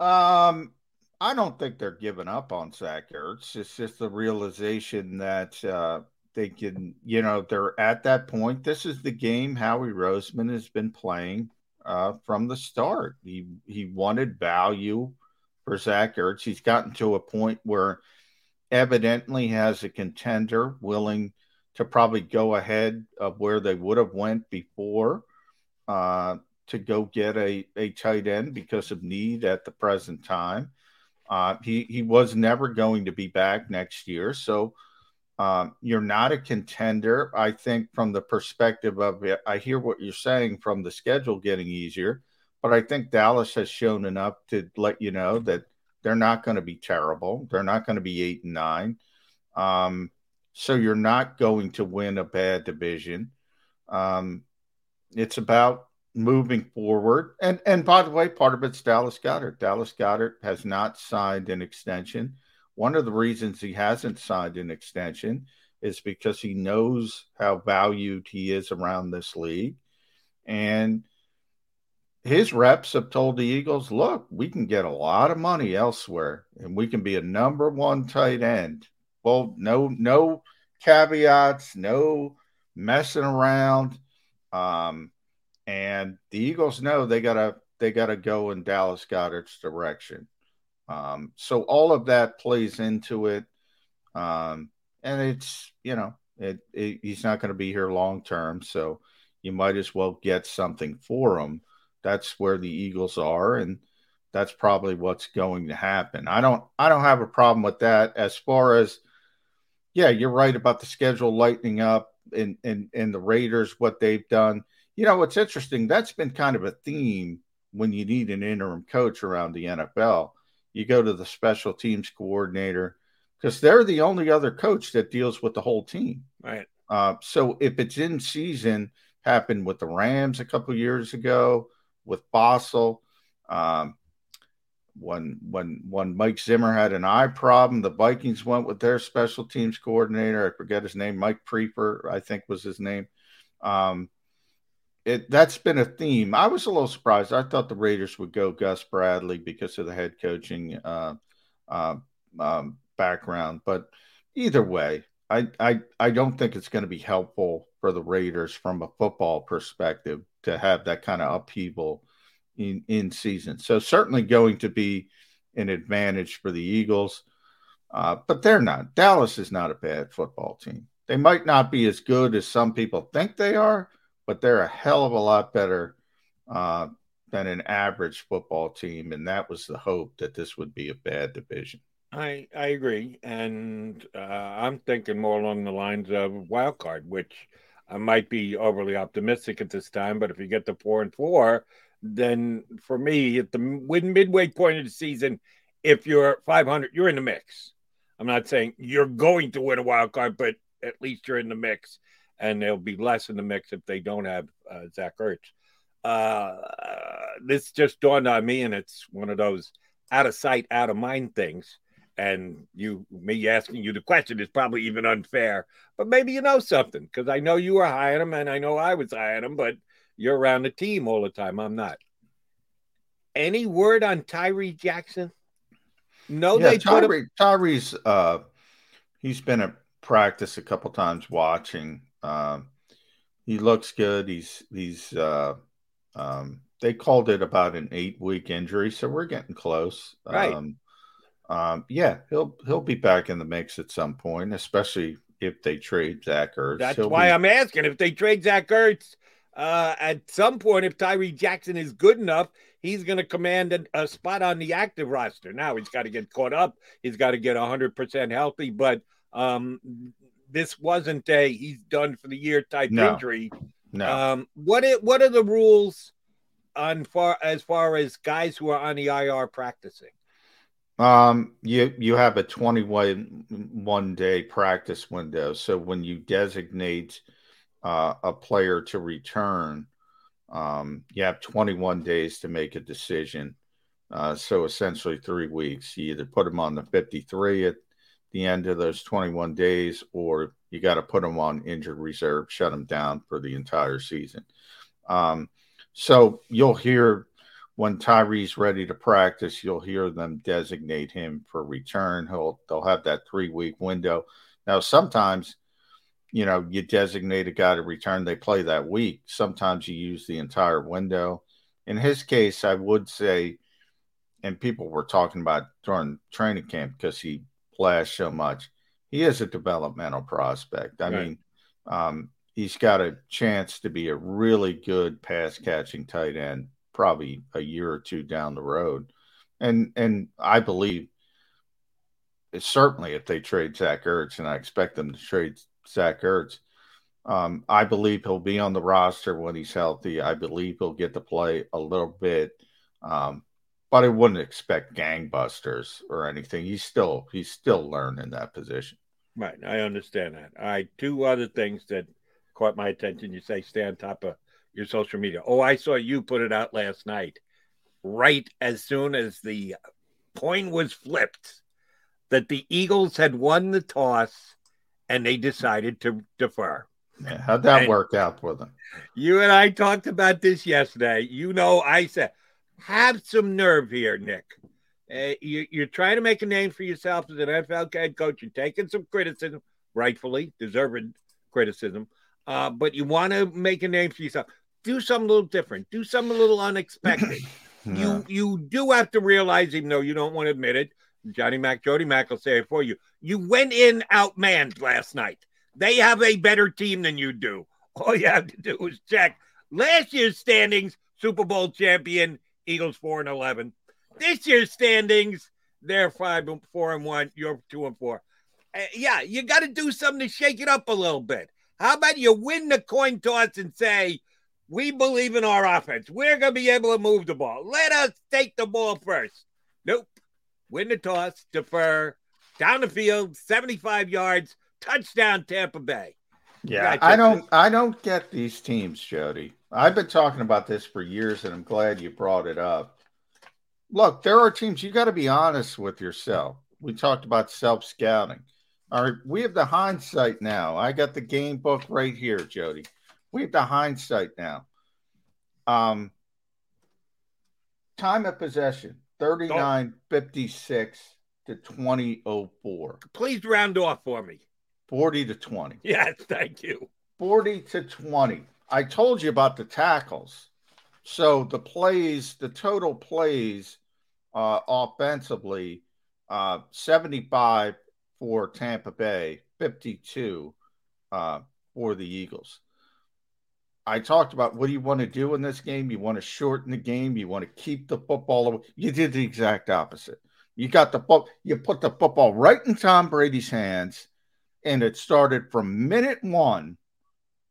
Um, I don't think they're giving up on Zach Ertz. It's just the realization that uh, they can, you know, they're at that point. This is the game Howie Roseman has been playing uh, from the start. He he wanted value for Zach Ertz. He's gotten to a point where evidently has a contender willing to probably go ahead of where they would have went before. Uh, to go get a, a tight end because of need at the present time. Uh, he he was never going to be back next year, so um, you're not a contender. I think from the perspective of it, I hear what you're saying from the schedule getting easier, but I think Dallas has shown enough to let you know that they're not going to be terrible. They're not going to be eight and nine. Um, so you're not going to win a bad division. Um, it's about moving forward. And and by the way, part of it's Dallas Goedert. Dallas Goedert has not signed an extension. One of the reasons he hasn't signed an extension is because he knows how valued he is around this league. And his reps have told the Eagles, look, we can get a lot of money elsewhere and we can be a number one tight end. Well, no, no caveats, no messing around. Um, and the Eagles know they gotta they gotta go in Dallas Goedert's direction. Um, so all of that plays into it, um, and it's you know it, it, he's not going to be here long term, so you might as well get something for him. That's where the Eagles are, and that's probably what's going to happen. I don't I don't have a problem with that as far as yeah, you're right about the schedule lightening up and and and the Raiders what they've done. You know, what's interesting, that's been kind of a theme when you need an interim coach around the NFL. You go to the special teams coordinator because they're the only other coach that deals with the whole team. Right. Uh, so if it's in season, happened with the Rams a couple years ago, with Fassel. Um, when when when Mike Zimmer had an eye problem, the Vikings went with their special teams coordinator. I forget his name, Mike Priefer, I think was his name. Um, it that's been a theme. I was a little surprised. I thought the Raiders would go Gus Bradley because of the head coaching uh, uh, um, background, but either way, I I I don't think it's going to be helpful for the Raiders from a football perspective to have that kind of upheaval in in season. So certainly going to be an advantage for the Eagles, uh, but they're not. Dallas is not a bad football team. They might not be as good as some people think they are, but they're a hell of a lot better uh, than an average football team, and that was the hope that this would be a bad division. I I agree, and uh, I'm thinking more along the lines of wild card, which I might be overly optimistic at this time. But if you get to four and four, then for me, at the mid midway point of the season, if you're 500, you're in the mix. I'm not saying you're going to win a wild card, but at least you're in the mix, and they'll be less in the mix if they don't have uh, Zach Ertz. Uh, this just dawned on me, and it's one of those out of sight, out of mind things and you me asking you the question is probably even unfair but maybe you know something because i know you were high on him and i know i was high on him but you're around the team all the time i'm not any word on tyree jackson No, yeah, they put him. Tyree's uh, he's been at practice a couple times watching. Um, he looks good. He's he's uh, um, they called it about an eight week injury, so we're getting close. Right. Um, um, yeah, he'll he'll be back in the mix at some point, especially if they trade Zach Ertz. That's He'll why be- I'm asking if they trade Zach Ertz. Uh, at some point, if Tyree Jackson is good enough, he's going to command a, a spot on the active roster. Now he's got to get caught up. He's got to get 100% healthy. But um, this wasn't a he's done for the year type No. injury. no. Um, what it, what are the rules on far as far as guys who are on the IR practicing? Um, you you have a 21 one day practice window. So when you designate uh, a player to return, um, you have 21 days to make a decision. Uh, so essentially three weeks. You either put them on the 53 at the end of those 21 days, or you got to put them on injured reserve, shut them down for the entire season. Um, so you'll hear when Tyree's ready to practice, you'll hear them designate him for return. He'll they'll have that three week window. Now, sometimes, you know, you designate a guy to return, they play that week. Sometimes you use the entire window. In his case, I would say, and people were talking about during training camp because he flashed so much. He is a developmental prospect. I Right. mean, um, he's got a chance to be a really good pass catching tight end probably a year or two down the road. And and I believe certainly if they trade Zach Ertz, and I expect them to trade Zach Ertz, um, I believe he'll be on the roster when he's healthy. I believe he'll get to play a little bit. Um, but I wouldn't expect gangbusters or anything. He's still he's still learning that position. Right. I understand that. All right. Two other things that caught my attention. You say stay on top of your social media. Oh, I saw you put it out last night. Right as soon as the coin was flipped, that the Eagles had won the toss and they decided to defer. Yeah, how'd that And- work out for them? You and I talked about this yesterday. You know, I said, have some nerve here, Nick. Uh, you, you're trying to make a name for yourself as an NFL head coach. You're taking some criticism, rightfully deserved criticism, uh, but you want to make a name for yourself. Do something a little different. Do something a little unexpected. [CLEARS THROAT] Yeah. You you do have to realize, even though you don't want to admit it, Johnny Mac, Jody Mac will say it for you. You went in outmanned last night. They have a better team than you do. All you have to do is check last year's standings. Super Bowl champion Eagles four and eleven. This year's standings, they're five and four and one. You're two and four. Uh, yeah, you got to do something to shake it up a little bit. How about you win the coin toss and say, we believe in our offense. We're going to be able to move the ball. Let us take the ball first. Nope. Win the toss, defer, down the field, 75 yards, touchdown, Tampa Bay. Yeah, Gotcha. I don't I don't get these teams, Jody. I've been talking about this for years and I'm glad you brought it up. Look, there are teams you got to be honest with yourself. We talked about self-scouting. All right, we have the hindsight now. I got the game book right here, Jody. We have the hindsight now. Um time of possession 39 56 to 2004. Please round off for me. 40 to 20. Yes, thank you. 40 to 20. I told you about the tackles. So the plays, the total plays uh, offensively, uh, 75 for Tampa Bay, 52 uh, for the Eagles. I talked about what do you want to do in this game? You want to shorten the game. You want to keep the football. away. You did the exact opposite. You got the ball. You put the football right in Tom Brady's hands, and it started from minute one.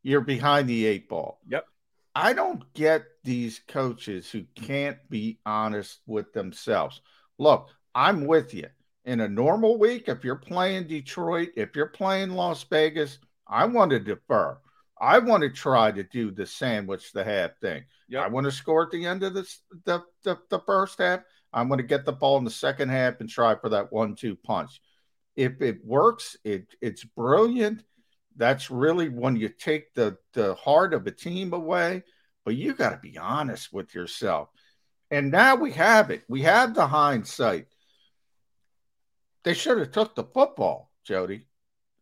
You're behind the eight ball. Yep. I don't get these coaches who can't be honest with themselves. Look, I'm with you. In a normal week, if you're playing Detroit, if you're playing Las Vegas, I want to defer. I want to try to do the sandwich the half thing. Yep. I want to score at the end of this, the, the the first half. I'm going to get the ball in the second half and try for that one-two punch. If it works, it it's brilliant. That's really when you take the the heart of a team away. But you got to be honest with yourself. And now we have it. We have the hindsight. they should have took the football, Jody.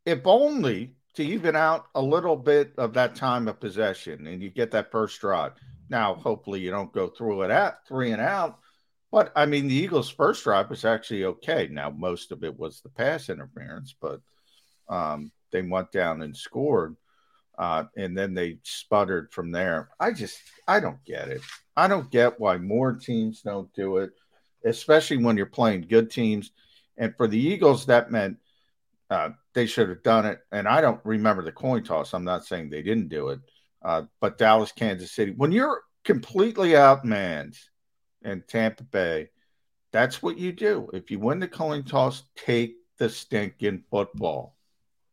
If only to even out a little bit of that time of possession and you get that first drive. Now, hopefully you don't go through it at three and out. But I mean, the Eagles' first drive was actually okay. Now, most of it was the pass interference, but um, they went down and scored. Uh, and then they sputtered from there. I just, I don't get it. I don't get why more teams don't do it, especially when you're playing good teams. And for the Eagles, that meant uh, they should have done it. And I don't remember the coin toss. I'm not saying they didn't do it, uh, but Dallas, Kansas City, when you're completely outmanned in Tampa Bay, that's what you do. If you win the coin toss, take the stinking football.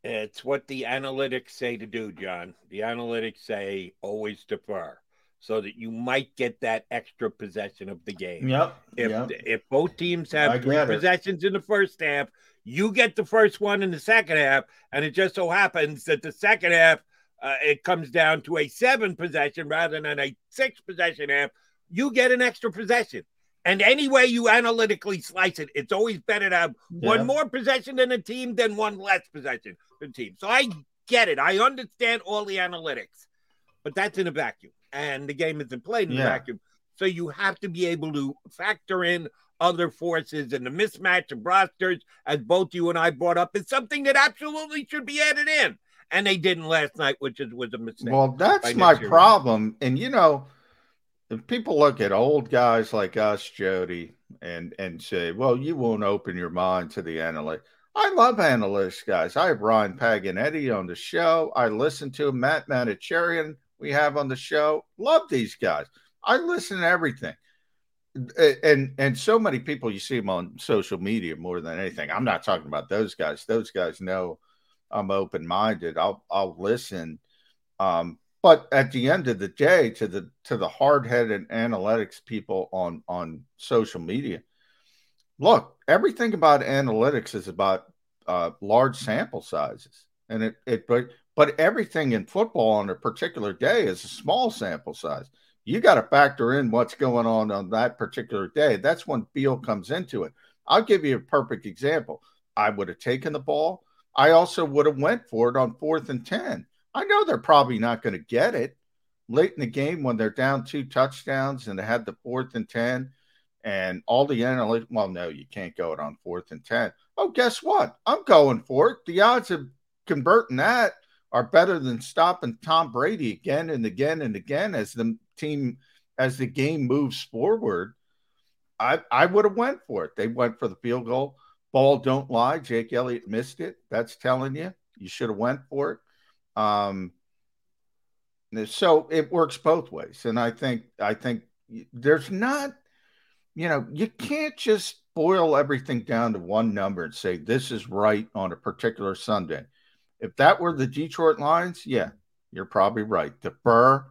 It's what the analytics say to do, John. The analytics say always defer so that you might get that extra possession of the game. Yep. If yep. if both teams have three possessions in the first half, you get the first one in the second half, and it just so happens that the second half uh, it comes down to a seven possession rather than a six possession half. You get an extra possession. And any way you analytically slice it, it's always better to have yeah. one more possession than a team than one less possession than a team. So I get it. I understand all the analytics, but that's in a vacuum, and the game isn't played in yeah. a vacuum. So you have to be able to factor in other forces, and the mismatch of rosters, as both you and I brought up, is something that absolutely should be added in. And they didn't last night, which is was a mistake. Well, that's my problem. And you know if people look at old guys like us, Jody, and and say, "Well, you won't open your mind to the analyst." I love analytics guys. I have Ryan Paganetti on the show. I listen to Matt Manocherian we have on the show. Love these guys. I listen to everything. And and so many people you see them on social media more than anything. I'm not talking about those guys. Those guys know I'm open minded. I'll I'll listen. Um, but at the end of the day, to the to the hard headed analytics people on on social media, look, everything about analytics is about uh, large sample sizes, and it it but but everything in football on a particular day is a small sample size. You got to factor in what's going on on that particular day. That's when feel comes into it. I'll give you a perfect example. I would have taken the ball. I also would have went for it on fourth and ten I know they're probably not going to get it late in the game when they're down two touchdowns and they had the fourth and 10 and all the analytics. Well, no, you can't go it on fourth and 10. Oh, guess what? I'm going for it. The odds of converting that are better than stopping Tom Brady again and again and again as the team, as the game moves forward. I, I would have went for it. They went for the field goal. Ball don't lie. Jake Elliott missed it. That's telling you you should have went for it. Um, so it works both ways, and I think I think there's not, you know, you can't just boil everything down to one number and say this is right on a particular Sunday. If that were the Detroit Lions, yeah, you're probably right. Defer,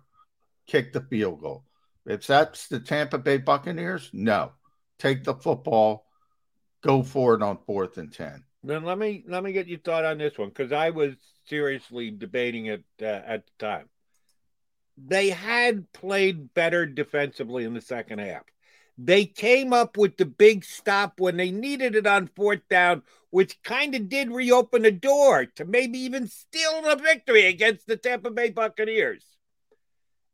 kick the field goal. If that's the Tampa Bay Buccaneers, no, take the football, go for it on fourth and ten. Then let me let me get your thought on this one because I was seriously debating it uh, at the time. They had played better defensively in the second half. They came up with the big stop when they needed it on fourth down, which kind of did reopen the door to maybe even steal the victory against the Tampa Bay Buccaneers.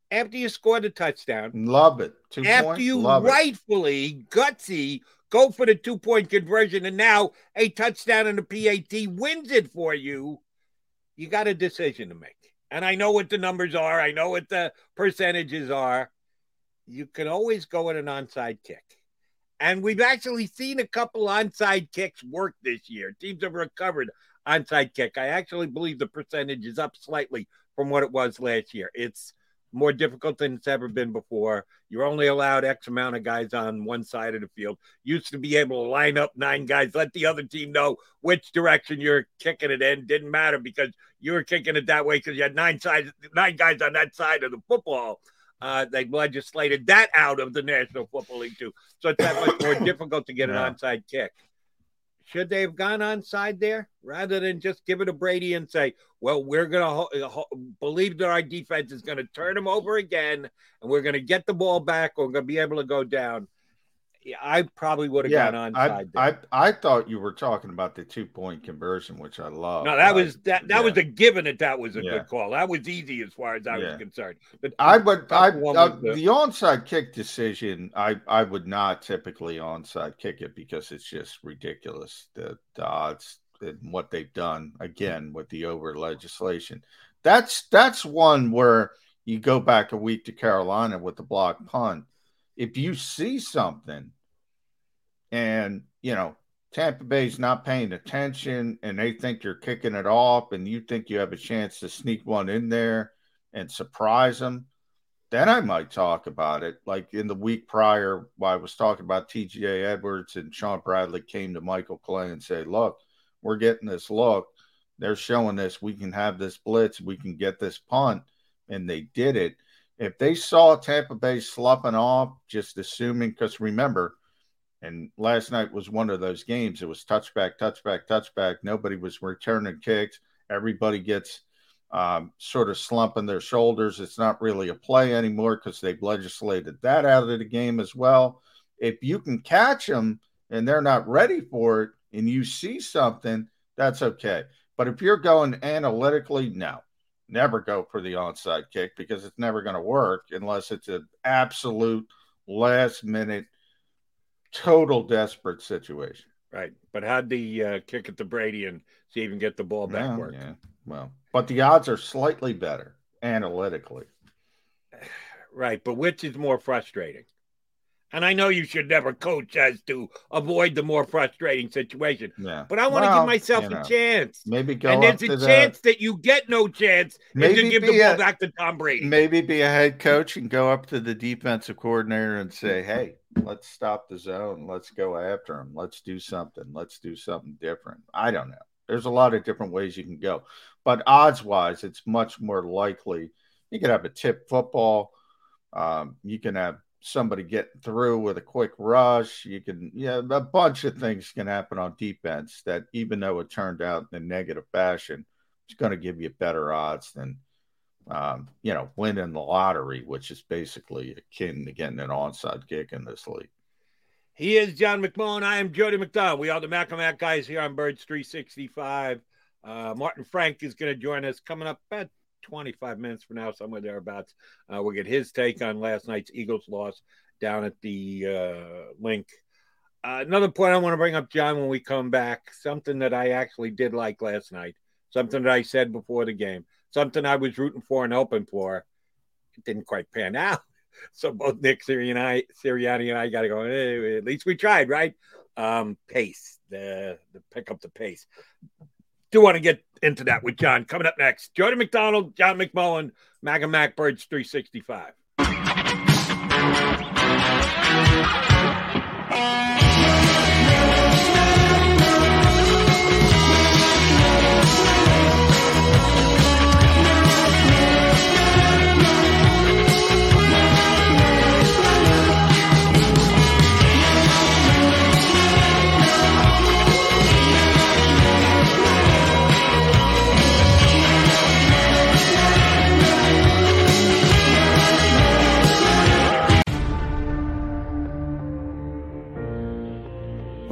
After you score the touchdown, love it. Two after point, you rightfully it. gutsy go for the two point conversion, and now a touchdown and a PAT wins it for you you got a decision to make. And I know what the numbers are, I know what the percentages are. You can always go at an onside kick. And we've actually seen a couple onside kicks work this year. Teams have recovered onside kick. I actually believe the percentage is up slightly from what it was last year. It's more difficult than it's ever been before. You're only allowed X amount of guys on one side of the field. Used to be able to line up nine guys, let the other team know which direction you're kicking it in. Didn't matter because you were kicking it that way because you had nine sides, nine guys on that side of the football. Uh, they legislated that out of the National Football League too, so it's that much more [COUGHS] difficult to get yeah. an onside kick. Should they have gone onside there rather than just give it to Brady and say, well, we're going to ho- uh, ho- believe that our defense is going to turn them over again and we're going to get the ball back or we're going to be able to go down? Yeah, I probably would have Yeah, gone I, onside. there. I I thought you were talking about the two point conversion, which I love. no, that I- was that. That yeah. was a given that that was a Yeah. good call. That was easy as far as I was concerned. The- I would. I one uh, the- the onside kick decision. I I would not typically onside kick it because it's just ridiculous. The, the odds and what they've done again with the over legislation. That's that's one where you go back a week to Carolina with the block punt. If you see something, and you know Tampa Bay's not paying attention, and they think you're kicking it off, and you think you have a chance to sneak one in there and surprise them, then I might talk about it. Like in the week prior, I was talking about TJ Edwards and Shaun Bradley came to Michael Clay and said, Look, we're getting this look. They're showing this. We can have this blitz. We can get this punt. And they did it. If they saw Tampa Bay sloughing off, just assuming, because remember, and last night was one of those games. It was touchback, touchback, touchback. Nobody was returning kicks. Everybody gets um, sort of slumping their shoulders. It's not really a play anymore because they've legislated that out of the game as well. If you can catch them and they're not ready for it and you see something, that's okay. But if you're going analytically, no, never go for the onside kick because it's never going to work unless it's an absolute last minute, total desperate situation. right, but how'd the uh, kick at the Brady and see even get the ball back Yeah, work? yeah. Well, but the odds are slightly better analytically. [SIGHS] Right, but which is more frustrating? And I know you should never coach as to avoid the more frustrating situation, Yeah. but I want to Well, give myself you know, a chance. Maybe go and there's a the- chance that you get no chance and Maybe to give the ball a- back to Tom Brady. maybe be a head coach and go up to the defensive coordinator and say, "Hey, let's stop the zone. Let's go after him. Let's do something. Let's do something different." I don't know. There's a lot of different ways you can go, but odds wise, it's much more likely you could have a tip football. Um, you can have somebody get through with a quick rush. You can, yeah, a bunch of things can happen on defense that, even though it turned out in a negative fashion, it's going to give you better odds than um, you know, winning the lottery, which is basically akin to getting an onside kick in this league. He is John McMullen. I am Jody McDonald. We are the Mac guys here on Birds 365. Uh, Martin Frank is going to join us coming up about 25 minutes from now, somewhere thereabouts. Uh, we'll get his take on last night's Eagles loss down at the uh, Linc. Uh, another point I want to bring up, John, when we come back, something that I actually did like last night, something that I said before the game, something I was rooting for and hoping for. It didn't quite pan [LAUGHS] out. So both Nick Sirianni, and I, Sirianni and I got to go. Hey, at least we tried, right? Um, pace, the the pick up the pace. Do want to get into that with John coming up next. Jordan McDonald, John McMullen, Mac and Mac Birds 365.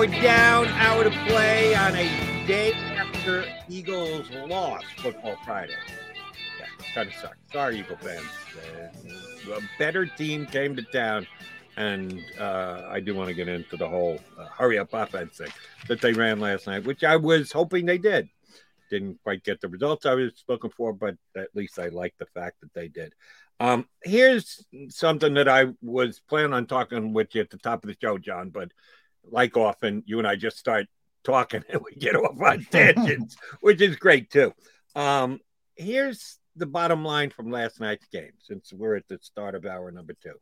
Hour down, hour to play on a day after Eagles lost Football Friday. Yeah, kind of sucks. Sorry, Eagle fans. Uh, a better team came to town, and uh, I do want to get into the whole uh, hurry up offense thing that they ran last night, which I was hoping they did. Didn't quite get the results I was looking for, but at least I like the fact that they did. Um, here's something that I was planning on talking with you at the top of the show, John, but like often, you and I just start talking [LAUGHS] and we get off on [LAUGHS] tangents, which is great too. Um, here's the bottom line from last night's game, since we're at the start of hour number two.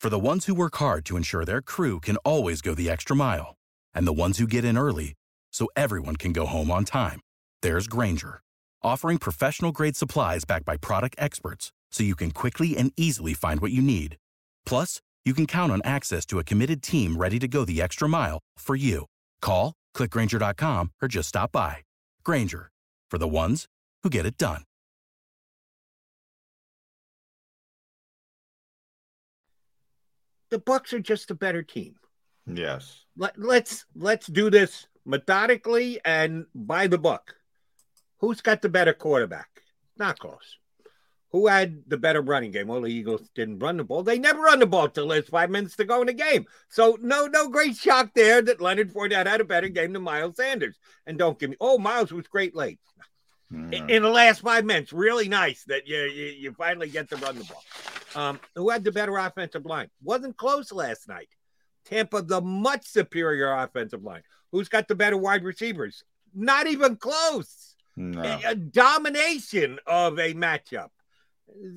For the ones who work hard to ensure their crew can always go the extra mile, and the ones who get in early so everyone can go home on time, there's Grainger, offering professional grade supplies backed by product experts so you can quickly and easily find what you need. Plus, you can count on access to a committed team ready to go the extra mile for you. Call, clickgrainger.com, or just stop by. Grainger, for the ones who get it done. The Bucs are just a better team. Yes. Let, let's let's do this methodically and by the book. Who's got the better quarterback? Not close. Who had the better running game? Well, the Eagles didn't run the ball. They never run the ball till there's five minutes to go in the game. So no, no great shock there that Leonard Fournette had a better game than Miles Sanders. And don't give me, oh, Miles was great late. In, in the last five minutes, really nice that you, you you finally get to run the ball. Um, who had the better offensive line? Wasn't close last night. Tampa, the much superior offensive line. Who's got the better wide receivers? Not even close. No. A, a domination of a matchup.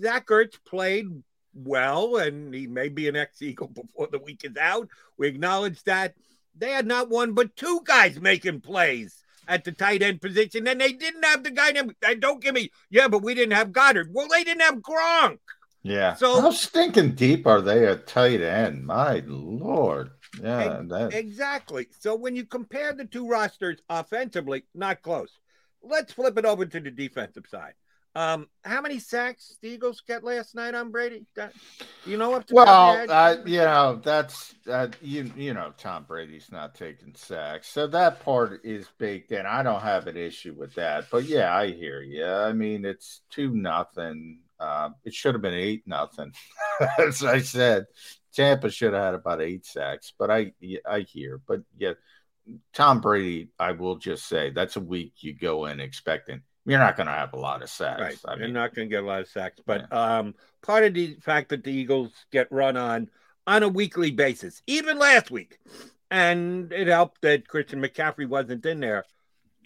Zach Ertz played well, and he may be an ex Eagle [LAUGHS] before the week is out. We acknowledge that. They had not one but two guys making plays at the tight end position, and they didn't have the guy named, don't give me, yeah, but we didn't have Goedert. Well, they didn't have Gronk. Yeah. So- how stinking deep are they at tight end? My lord. Yeah. Ex- that, Exactly. So when you compare the two rosters offensively, not close. Let's flip it over to the defensive side. Um, how many sacks the Eagles get last night on Brady? You know up to well, uh, you know that's uh, you you know Tom Brady's not taking sacks, so that part is baked in. I don't have an issue with that, but yeah, I hear you. I mean, it's two nothing. Uh, it should have been eight nothing, [LAUGHS] as I said. Tampa should have had about eight sacks, but I I hear. But yeah, Tom Brady, I will just say that's a week you go in expecting you're not going to have a lot of sacks. Right. I You're not going to get a lot of sacks. But um, part of the fact that the Eagles get run on on a weekly basis, even last week, and it helped that Christian McCaffrey wasn't in there.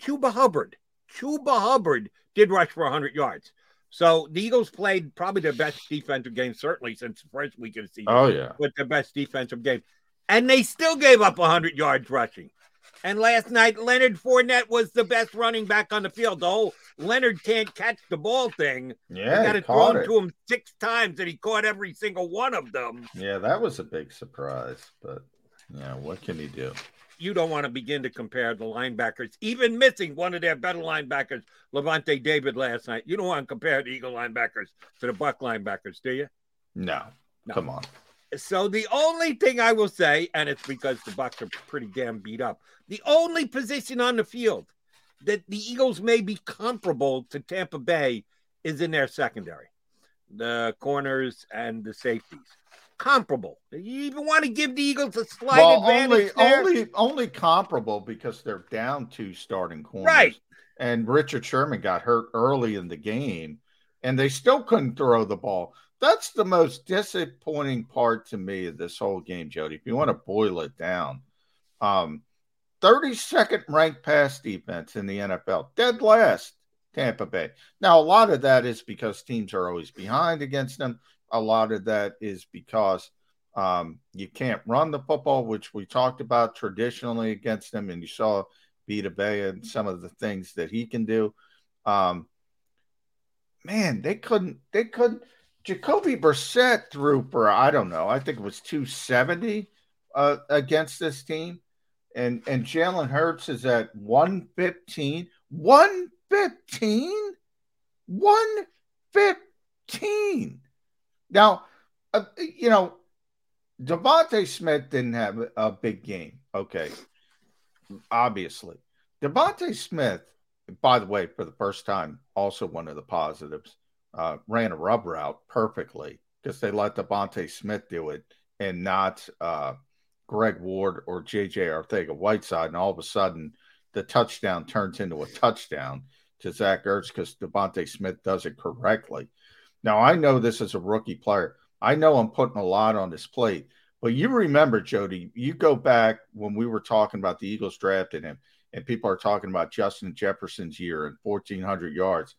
Chuba Hubbard, Chuba Hubbard did rush for 100 yards. So the Eagles played probably their best defensive game, certainly since the first week of the season. Oh, yeah. With their best defensive game. And they still gave up 100 yards rushing. And last night, Leonard Fournette was the best running back on the field. The whole Leonard can't catch the ball thing. Yeah, got he it caught thrown it. to him six times, and he caught every single one of them. yeah, that was a big surprise, but yeah, what can he do? You don't want to begin to compare the linebackers, even missing one of their better linebackers, Lavonte David, last night. You don't want to compare the Eagle linebackers to the Buck linebackers, do you? No, No. come on. So the only thing I will say, and it's because the Bucs are pretty damn beat up, the only position on the field that the Eagles may be comparable to Tampa Bay is in their secondary, the corners and the safeties. Comparable. You even want to give the Eagles a slight well, advantage only there? only only comparable because they're down two starting corners. Right. And Richard Sherman got hurt early in the game. and they still couldn't throw the ball. That's the most disappointing part to me of this whole game, Jody. If you want to boil it down, um, 32nd ranked pass defense in the NFL, dead last, Tampa Bay. Now, a lot of that is because teams are always behind against them. A lot of that is because um, you can't run the football, which we talked about traditionally against them, and you saw Vita Vea and some of the things that he can do. Um, man, they couldn't. They couldn't. Jacoby Brissett threw for I don't know. I think it was 270 uh, against this team, and and Jalen Hurts is at 115. 115. 115. Now, uh, you know, DeVonta Smith didn't have a big game. Okay, obviously, DeVonta Smith by the way, for the first time, also one of the positives, uh, ran a rub route perfectly because they let DeVonta Smith do it and not uh, Greg Ward or JJ Arcega Whiteside. And all of a sudden, the touchdown turns into a touchdown to Zach Ertz because DeVonta Smith does it correctly. Now, I know this is a rookie player. I know I'm putting a lot on his plate, but you remember, Jody, you go back when we were talking about the Eagles drafting him and people are talking about Justin Jefferson's year and 1,400 yards.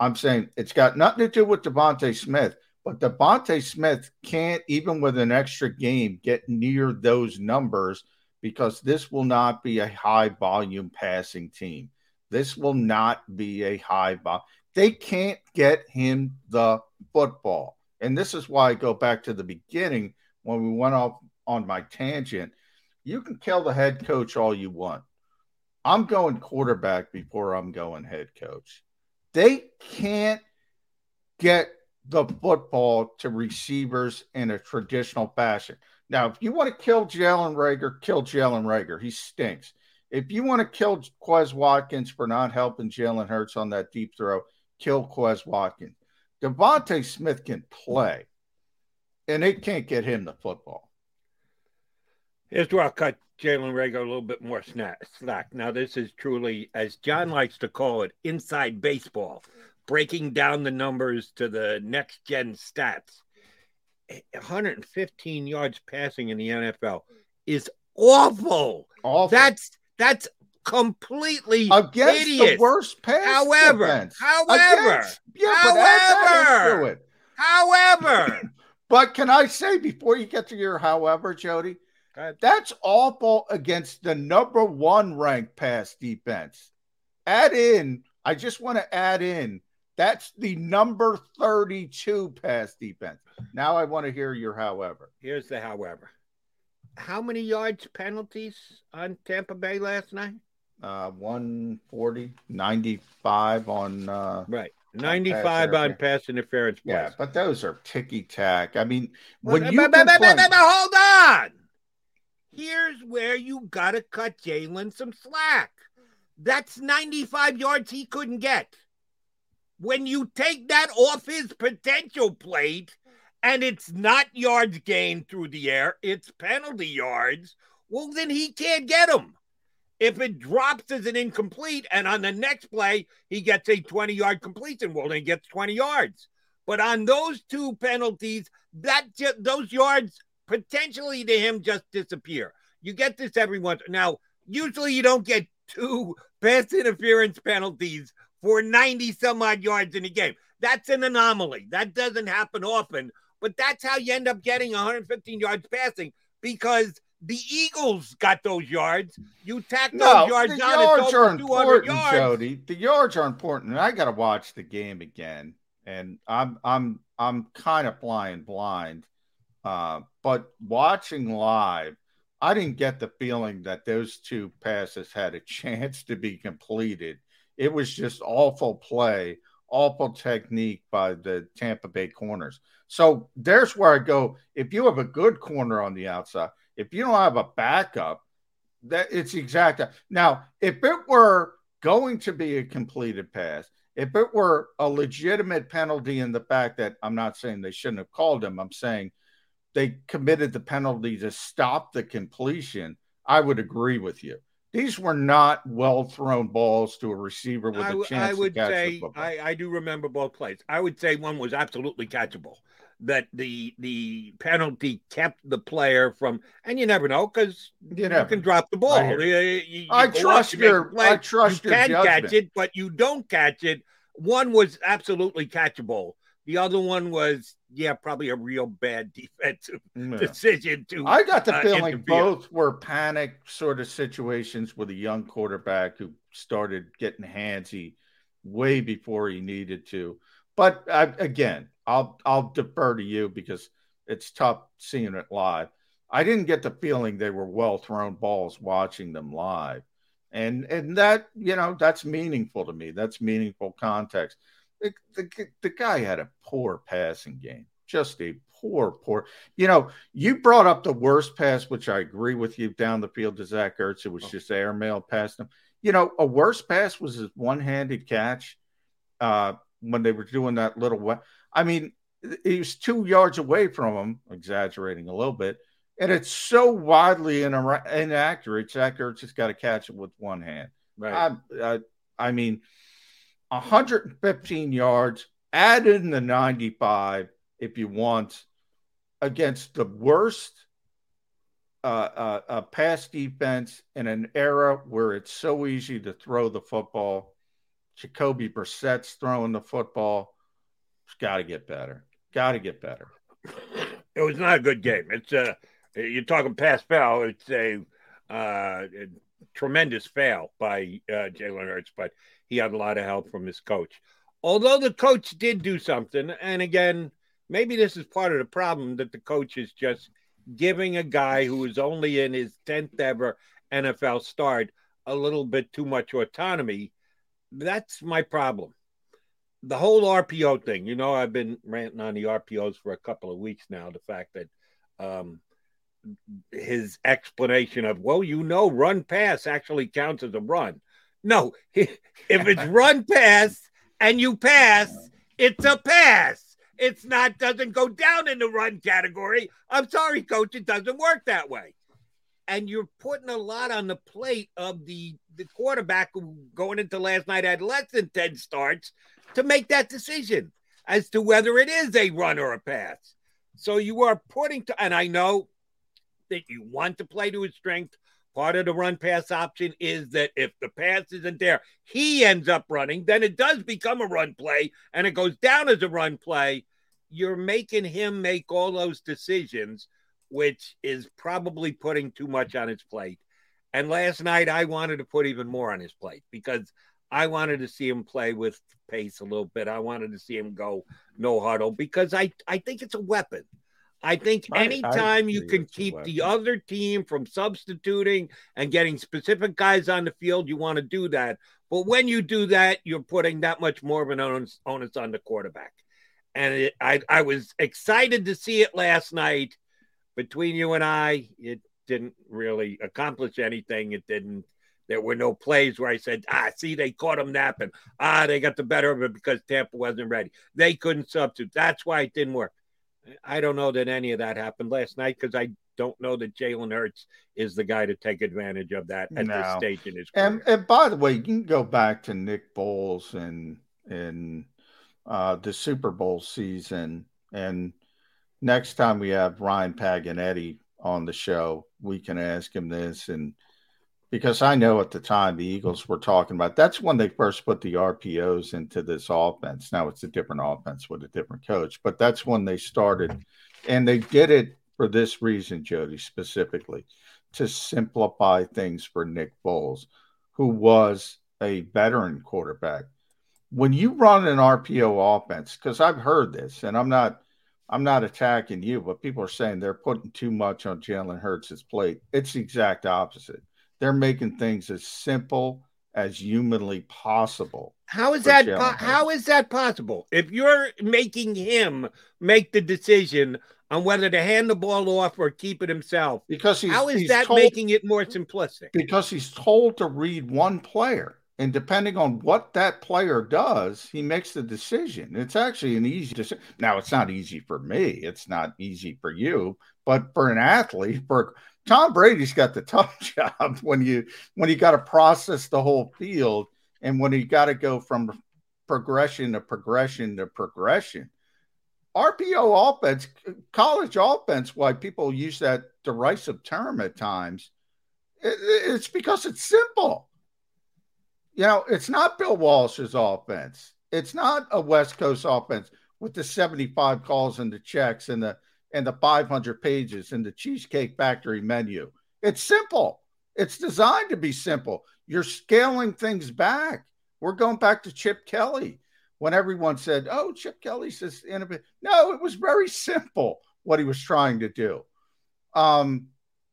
I'm saying it's got nothing to do with DeVonta Smith, but DeVonta Smith can't, even with an extra game, get near those numbers because this will not be a high volume passing team. This will not be a high volume. They can't get him the football. And this is why I go back to the beginning when we went off on my tangent. You can kill the head coach all you want. I'm going quarterback before I'm going head coach. They can't get the football to receivers in a traditional fashion. Now, if you want to kill Jalen Reagor, kill Jalen Reagor. He stinks. If you want to kill Quez Watkins for not helping Jalen Hurts on that deep throw, kill Quez Watkins. DeVonta Smith can play, and they can't get him the football. Here's where I'll cut Jalen Reagor a little bit more slack. Now, this is truly, as John likes to call it, inside baseball, breaking down the numbers to the next gen stats. 115 yards passing in the NFL is awful. Awful. That's that's completely against hideous. the worst pass. However, defense. however, against, yeah, however, however. [LAUGHS] but can I say before you get to your however, Jody? That's awful against the number one ranked pass defense. Add in, I just want to add in, that's the number 32 pass defense. Now I want to hear your however. Here's the however. How many yards penalties on Tampa Bay last night? Uh, 140, 95 on. Uh, right. 95 on pass, interference. Plays. Yeah, but those are ticky tack. I mean, when you. But, but, but, but, hold on. Here's where you got to cut Jalen some slack. That's 95 yards he couldn't get. When you take that off his potential plate and it's not yards gained through the air, it's penalty yards, well, then he can't get them. If it drops as an incomplete and on the next play he gets a 20 yard completion, well, then he gets 20 yards. But on those two penalties, that those yards potentially to him just disappear. You get this every once. Now, usually you don't get two pass interference penalties for 90 some odd yards in a game. That's an anomaly. That doesn't happen often, but that's how you end up getting 115 yards passing because the Eagles got those yards. You tack those no, yards the on. Yards are important, yards. Jody. The yards are important. And I got to watch the game again, and I'm I'm I'm kind of flying blind. Uh, but watching live, I didn't get the feeling that those two passes had a chance to be completed. It was just awful play, awful technique by the Tampa Bay corners. So there's where I go. If you have a good corner on the outside, if you don't have a backup, that it's exact. Now, if it were going to be a completed pass, if it were a legitimate penalty in the fact that I'm not saying they shouldn't have called him, I'm saying they committed the penalty to stop the completion, I would agree with you. these were not well thrown balls to a receiver with I, a chance I would to catch say. I, I do remember both plays. I would say one was absolutely catchable. That the the penalty kept the player from, and you never know because You you, can drop the ball. I You- you- I up, trust you make a your- play, I trust you your can catch it, but you don't catch it. One was absolutely catchable. The other one was, yeah, probably a real bad [LAUGHS] defensive Yeah. decision to. I got the uh, feeling both were panic sort of situations with a young quarterback who started getting handsy way before he needed to. But I, again, I'll I'll defer to you because it's tough seeing it live. I didn't get the feeling they were well thrown balls watching them live, and and that you know that's meaningful to me. That's meaningful context. The, the, the guy had a poor passing game, just a poor, poor. You know, you brought up the worst pass, which I agree with you down the field to Zach Ertz. It was just airmail past him. You know, a worse pass was his one-handed catch uh, when they were doing that little. I mean, he was two yards away from him, exaggerating a little bit, and it's so widely ina- inaccurate. Zach Ertz just got to catch it with one hand. Right. I, I, I mean, 115 yards, add in the 95 if you want, against the worst uh, uh, uh, pass defense in an era where it's so easy to throw the football. Jacoby Brissett's throwing the football. It's got to get better. Got to get better. it was not a good game. It's uh you're talking pass foul. It's a uh a tremendous foul by uh, Jalen Hurts, but he had a lot of help from his coach. Although the coach did do something, and again, maybe this is part of the problem that the coach is just giving a guy who is only in his tenth ever NFL start a little bit too much autonomy. That's my problem the whole RPO thing, you know, I've been ranting on the RPOs for a couple of weeks now. The fact that um, his explanation of, well, you know, run pass actually counts as a run. No, [LAUGHS] if it's run pass and you pass, it's a pass. It's not, doesn't go down in the run category. I'm sorry, coach, it doesn't work that way. And you're putting a lot on the plate of the, the quarterback going into last night had less than 10 starts to make that decision as to whether it is a run or a pass. So you are putting to, and I know that you want to play to his strength. Part of the run pass option is that if the pass isn't there, he ends up running, then it does become a run play and it goes down as a run play. You're making him make all those decisions, which is probably putting too much on his plate. And last night, I wanted to put even more on his plate because I wanted to see him play with pace a little bit. I wanted to see him go no huddle because I, I think it's a weapon. I think I- I anytime you can keep the other team from substituting and getting specific guys on the field, you want to do that. But when you do that, you're putting that much more of an onus, onus on the quarterback. And it, I, I was excited to see it last night. Between you and I, it didn't really accomplish anything. It didn't. There were no plays where I said, "Ah, see, they caught him napping. Ah, they got the better of it because Tampa wasn't ready. They couldn't substitute. That's why it didn't work." I don't know that any of that happened last night because I don't know that Jalen Hurts is the guy to take advantage of that at this stage in his career. And, and by the way, you can go back to Nick Foles and and uh, the Super Bowl season. And next time we have Ryan Paganetti on the show, we can ask him this. And because I know at the time the Eagles were talking about that's when they first put the RPOs into this offense. Now it's a different offense with a different coach, but that's when they started. And they did it for this reason, Jody, specifically to simplify things for Nick Foles, who was a veteran quarterback. When you run an RPO offense, because I've heard this, and I'm not I'm not attacking you, but people are saying they're putting too much on Jalen Hurts' plate. It's the exact opposite. They're making things as simple as humanly possible. How is that? Po- how is that possible? If you're making him make the decision on whether to hand the ball off or keep it himself, Because he's how is that told- making it more simplistic? because he's told to read one player and depending on what that player does he makes the decision it's actually an easy decision now it's not easy for me it's not easy for you but for an athlete for Tom Brady's got the [LAUGHS] tough job when you when you got to process the whole field and when you got to go from progression to progression to progression. RPO offense, college offense, why people use that derisive term at times, it's because it's simple. You know, it's not Bill Walsh's offense. It's not a West Coast offense with the 75 calls and the checks and the and the 500 pages in the Cheesecake Factory menu. It's simple. It's designed to be simple. You're scaling things back. We're going back to Chip Kelly when everyone said, "Oh, Chip Kelly says innovative." No, it was very simple what he was trying to do. Um,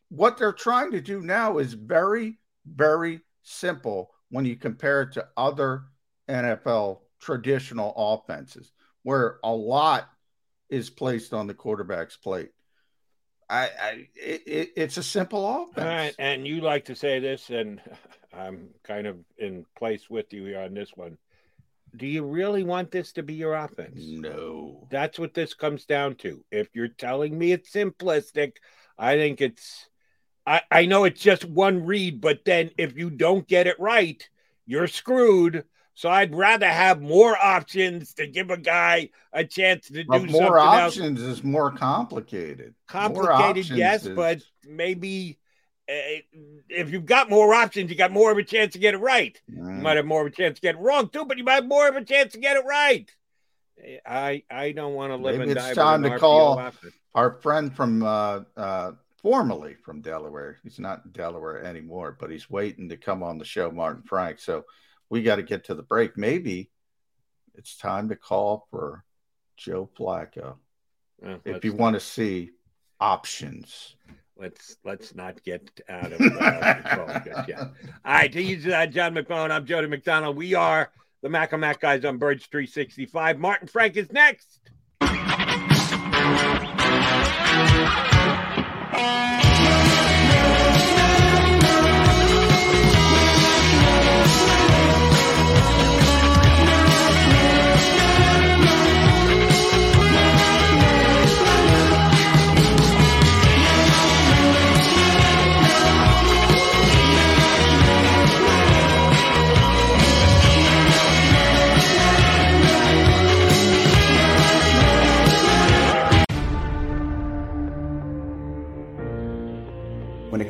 what they're trying to do now is very, very simple when you compare it to other NFL traditional offenses, where a lot is placed on the quarterback's plate. I, I it, it's a simple offense. All right, and you like to say this, and [LAUGHS] I'm kind of in place with you here on this one. Do you really want this to be your offense? No. That's what this comes down to. If you're telling me it's simplistic, I think it's I, I know it's just one read, but then if you don't get it right, you're screwed. So I'd rather have more options to give a guy a chance to do but more options else. is more complicated. More Complicated, options yes, is- but maybe uh, if you've got more options, you got more of a chance to get it right. You might have more of a chance to get it wrong too, but you might have more of a chance to get it right. I I don't want to live Maybe and it's die with time to RPO call our friend from uh, uh, formerly from Delaware. He's not in Delaware anymore, but he's waiting to come on the show, Martin Frank. So we got to get to the break. Maybe it's time to call for Joe Flacco Well, if you want to see options. Let's let's not get out of uh, [LAUGHS] control yet. All right, he's uh, John McMullen. I'm Jody McDonald. We are the Mac and Mac guys on Birds 365. Martin Frank is next.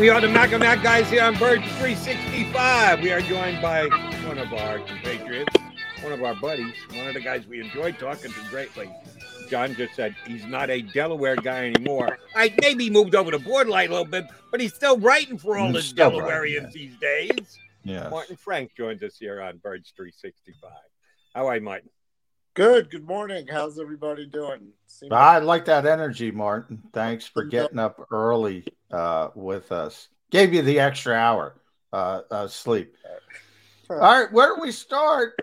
We are the Mac and Mac guys here on Bird 365. We are joined by one of our compatriots, one of our buddies, one of the guys we enjoyed talking to greatly, John just said he's not a Delaware guy anymore. I maybe moved over to borderline a little bit, but he's still writing for all He's the Delawareans yeah. these days. Yeah. Martin Frank joins us here on Birds 365. How are you, Martin? Good. Good morning. How's everybody doing? Seems I like that energy, Martin. Thanks for getting up early uh, with us. Gave you the extra hour uh, uh, sleep. All right, where do we start?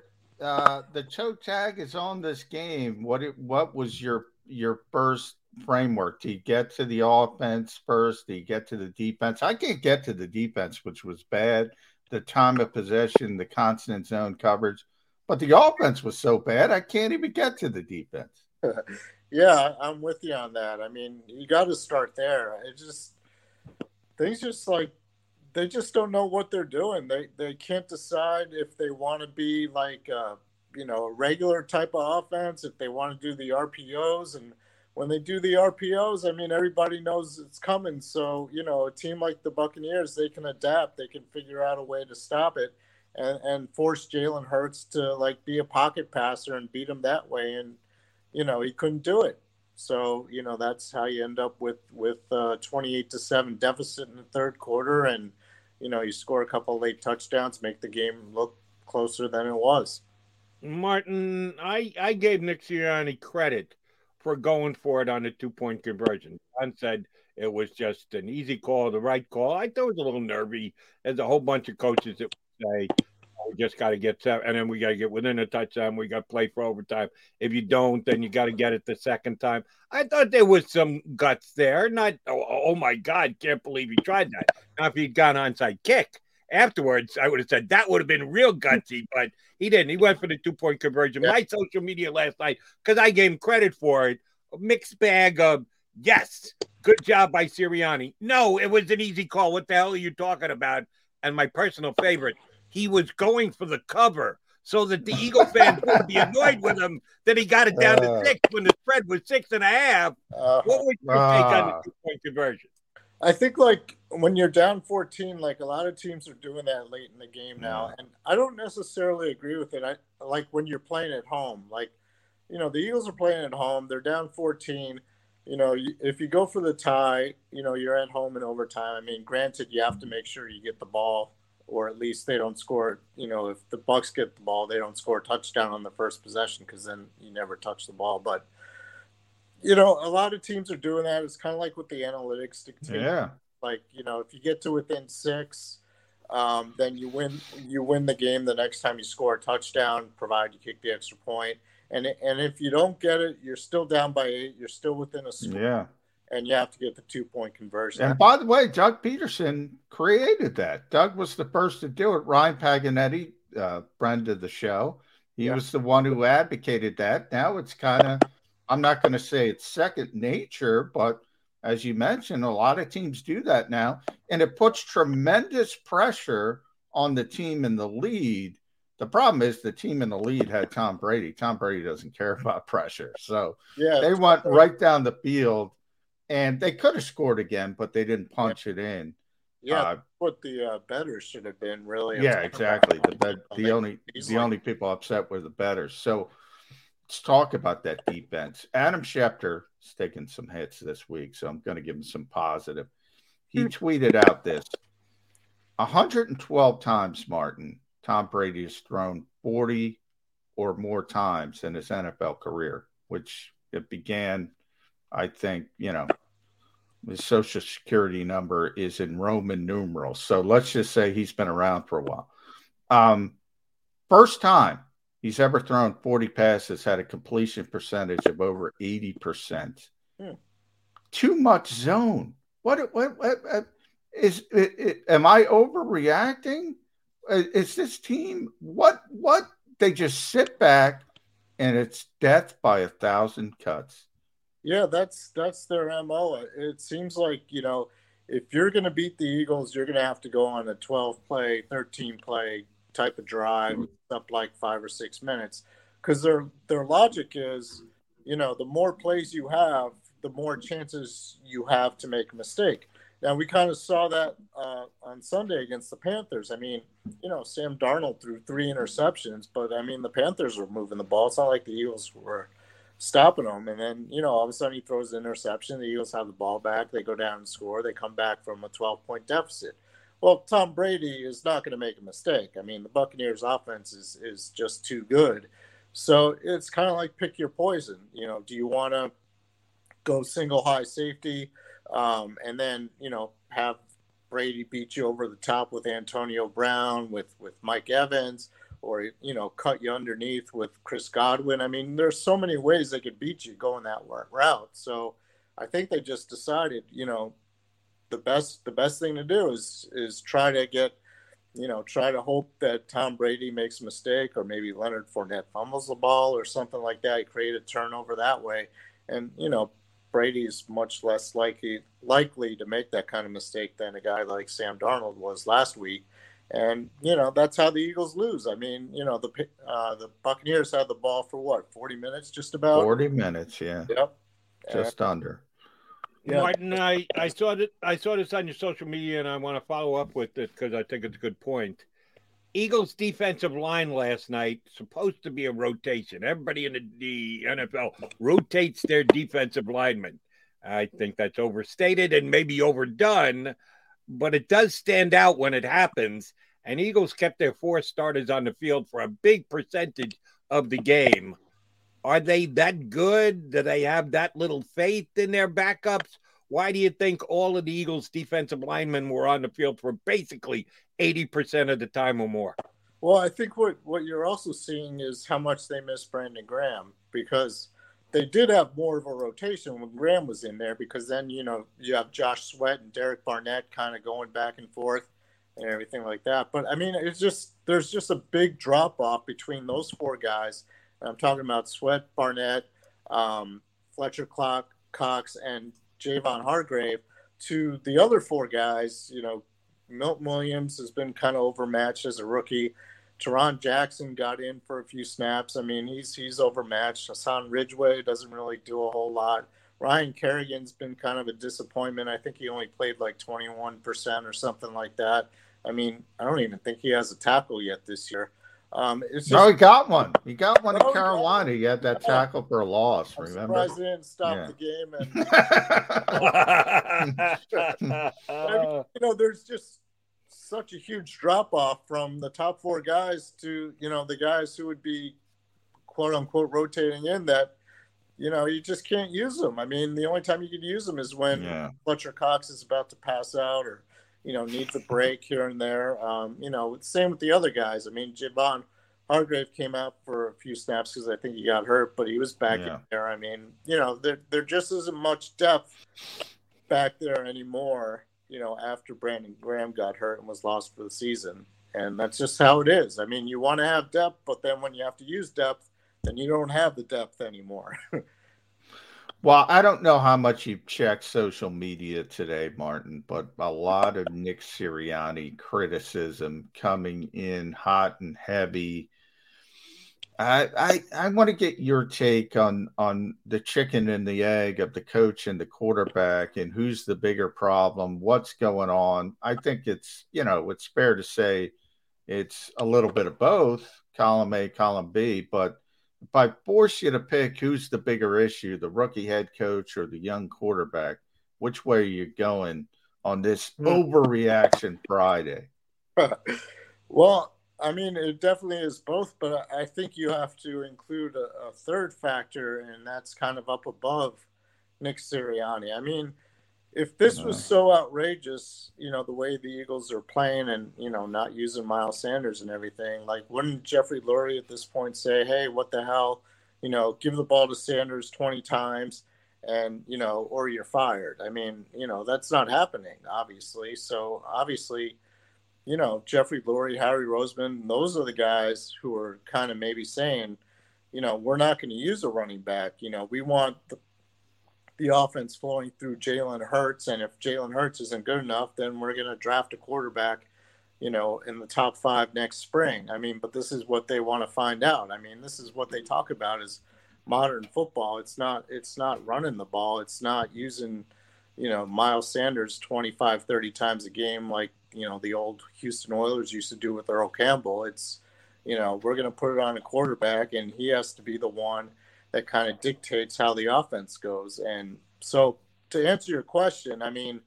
Uh, the choke tag is on this game. What it, what was your your first framework? Do you get to the offense first? Do you get to the defense? I can't get to the defense, which was bad. The time of possession, the constant zone coverage, but the offense was so bad I can't even get to the defense. [LAUGHS] yeah, I'm with you on that. I mean, you got to start there. It just things just like they just don't know what they're doing. They they can't decide if they want to be like uh, you know a regular type of offense, if they want to do the RPOs, and when they do the RPOs, I mean everybody knows it's coming. So you know a team like the Buccaneers, they can adapt. They can figure out a way to stop it. And, and force Jalen Hurts to like be a pocket passer and beat him that way, and you know he couldn't do it. So you know that's how you end up with with uh, 28 to seven deficit in the third quarter, and you know you score a couple late touchdowns, make the game look closer than it was. Martin, I, I gave Nick Sirianni credit for going for it on the two point conversion. John said it was just an easy call, the right call. I thought it was a little nervy. There's a whole bunch of coaches that say, "Oh, we just got to get seven, and then we got to get within a touchdown. We got to play for overtime. If you don't, then you got to get it the second time. I thought there was some guts there. Not, oh, oh my God, can't believe he tried that. Now, if he'd gone onside kick afterwards, I would have said that would have been real gutsy, but he didn't. He went for the two point conversion. Yeah. My social media last night, because I gave him credit for it, a mixed bag of yes, good job by Sirianni. No, it was an easy call. What the hell are you talking about? And my personal favorite, he was going for the cover so that the Eagle fans [LAUGHS] would be annoyed with him that he got it down Uh. to six when the spread was six and a half. Uh, What was your take on Ah. the two point conversion? I think like when you're down 14, like a lot of teams are doing that late in the game now, and I don't necessarily agree with it. I like when you're playing at home, like you know the Eagles are playing at home, they're down 14. You know, if you go for the tie, you know you're at home in overtime. I mean, granted, you have to make sure you get the ball, or at least they don't score. You know, if the Bucs get the ball, they don't score a touchdown on the first possession because then you never touch the ball. But you know, a lot of teams are doing that. It's kind of like with the analytics dictate Yeah. like you know if you get to within six um, then you win you win the game the next time you score a touchdown provide you kick the extra point and and if you don't get it you're still down by eight you're still within a score Yeah. and you have to get the two point conversion And by the way, Doug Pederson created that. Doug was the first to do it. Ryan Paganetti, uh, friend of the show, he Yeah. was the one who advocated that. Now it's kind of, I'm not going to say it's second nature, but as you mentioned, a lot of teams do that now. And it puts tremendous pressure on the team in the lead. The problem is the team in the lead had Tom Brady. Tom Brady doesn't care [LAUGHS] about pressure. So yeah they went right down the field and they could have scored again, but they didn't punch it in. yeah Uh, what the uh, better should have been really yeah, exactly. The bet, the only the only people upset were the bettors. So let's talk about that defense. Adam Schefter is taking some hits this week, so I'm going to give him some positive. He tweeted out this 112 times, Martin. Tom Brady has thrown 40 or more times in his NFL career, which it began, I think, you know, his social security number is in Roman numerals. So let's just say he's been around for a while. Um, first time he's ever thrown 40 passes had a completion percentage of over 80%. Hmm. Too much zone. What, what, what, what is it, it, am I overreacting? Uh, Is this team what what they just sit back and it's death by a thousand cuts. Yeah, that's that's their mo. It seems like you know, if you're going to beat the Eagles, you're going to have to go on a 12 play, 13 play type of drive, up like five or six minutes, because their their logic is, you know, the more plays you have, the more chances you have to make a mistake. Now we kind of saw that uh, on Sunday against the Panthers. I mean, you know, Sam Darnold threw three interceptions, but I mean the Panthers were moving the ball. It's not like the Eagles were stopping them. And then, you know, all of a sudden he throws an interception. The Eagles have the ball back. They go down and score. They come back from a 12 point deficit. Well, Tom Brady is not going to make a mistake. I mean, the Buccaneers offense is, is just too good. So it's kind of like pick your poison. You know, do you want to go single high safety um, and then, you know, have Brady beat you over the top with Antonio Brown, with, with Mike Evans? or you know cut you underneath with Chris Godwin. I mean, there's so many ways they could beat you going that route. So I think they just decided, you know, the best the best thing to do is is try to get, you know, try to hope that Tom Brady makes a mistake or maybe Leonard Fournette fumbles the ball or something like that. Create a turnover that way, and you know. Brady's much less likely likely to make that kind of mistake than a guy like Sam Darnold was last week and you know that's how the Eagles lose. I mean, you know the uh, the Buccaneers had the ball for what forty minutes, just about forty minutes. Yeah. Yep. Just and, under. Yeah. Martin, I, I saw that I saw this on your social media, and I want to follow up with it because I think it's a good point. Eagles defensive line last night supposed to be a rotation. Everybody in the, NFL rotates their defensive linemen. I think that's overstated and maybe overdone but it does stand out when it happens. And Eagles kept their four starters on the field for a big percentage of the game. Are they that good? Do they have that little faith in their backups? Why do you think all of the Eagles' defensive linemen were on the field for basically 80% of the time or more? Well, I think what, what you're also seeing is how much they miss Brandon Graham because they did have more of a rotation when Graham was in there because then you know you have Josh Sweat and Derek Barnett kind of going back and forth and everything like that. But I mean, it's just there's just a big drop off between those four guys. I'm talking about Sweat, Barnett, um, Fletcher Clock, Cox, and Javon Hargrave to the other four guys. You know, Milton Williams has been kind of overmatched as a rookie. Tarron Jackson got in for a few snaps. I mean, he's he's overmatched. Hassan Ridgeway doesn't really do a whole lot. Ryan Kerrigan's been kind of a disappointment. I think he only played like 21% or something like that. I mean, I don't even think he has a tackle yet this year. Um, it's just, no, he got one. He got one in Carolina. He had that tackle for a loss. I'm remember? Surprised they didn't stop yeah. the game. And I mean, [LAUGHS] you know, there's just such a huge drop off from the top four guys to you know the guys who would be quote unquote rotating in that you know you just can't use them. I mean, the only time you can use them is when yeah. Fletcher Cox is about to pass out or you know needs a break here and there. Um, you know, same with the other guys. I mean, Javon Hargrave came out for a few snaps because I think he got hurt, but he was back yeah. in there. I mean, you know, there there just isn't much depth back there anymore you know, after Brandon Graham got hurt and was lost for the season. And that's just how it is. I mean, you want to have depth, but then when you have to use depth, then you don't have the depth anymore. [LAUGHS] well, I don't know how much you've checked social media today, Martin, but a lot of Nick Sirianni criticism coming in hot and heavy I, I I want to get your take on on the chicken and the egg of the coach and the quarterback and who's the bigger problem, what's going on. I think it's you know it's fair to say it's a little bit of both, column A, column B. But if I force you to pick who's the bigger issue, the rookie head coach or the young quarterback, which way are you going on this hmm. overreaction Friday? [LAUGHS] well, I mean, it definitely is both, but I think you have to include a, a, third factor, and that's kind of up above Nick Sirianni. I mean, if this was so outrageous, you know, the way the Eagles are playing and, you know, not using Miles Sanders and everything, like, wouldn't Jeffrey Lurie at this point say, hey, what the hell? You know, give the ball to Sanders 20 times and, you know, or you're fired. I mean, you know, that's not happening, obviously. So, obviously, you know, Jeffrey Lurie, Harry Roseman, those are the guys who are kind of maybe saying, you know, we're not going to use a running back. You know, we want the, the offense flowing through Jalen Hurts. And if Jalen Hurts isn't good enough, then we're going to draft a quarterback, you know, in the top five next spring. I mean, but this is what they want to find out. I mean, this is what they talk about is modern football. It's not, it's not running the ball. It's not using, you know, Miles Sanders 25, 30 times a game like you know the old Houston Oilers used to do with Earl Campbell. It's you know we're going to put it on a quarterback, and he has to be the one that kind of dictates how the offense goes. And so, to answer your question, I mean,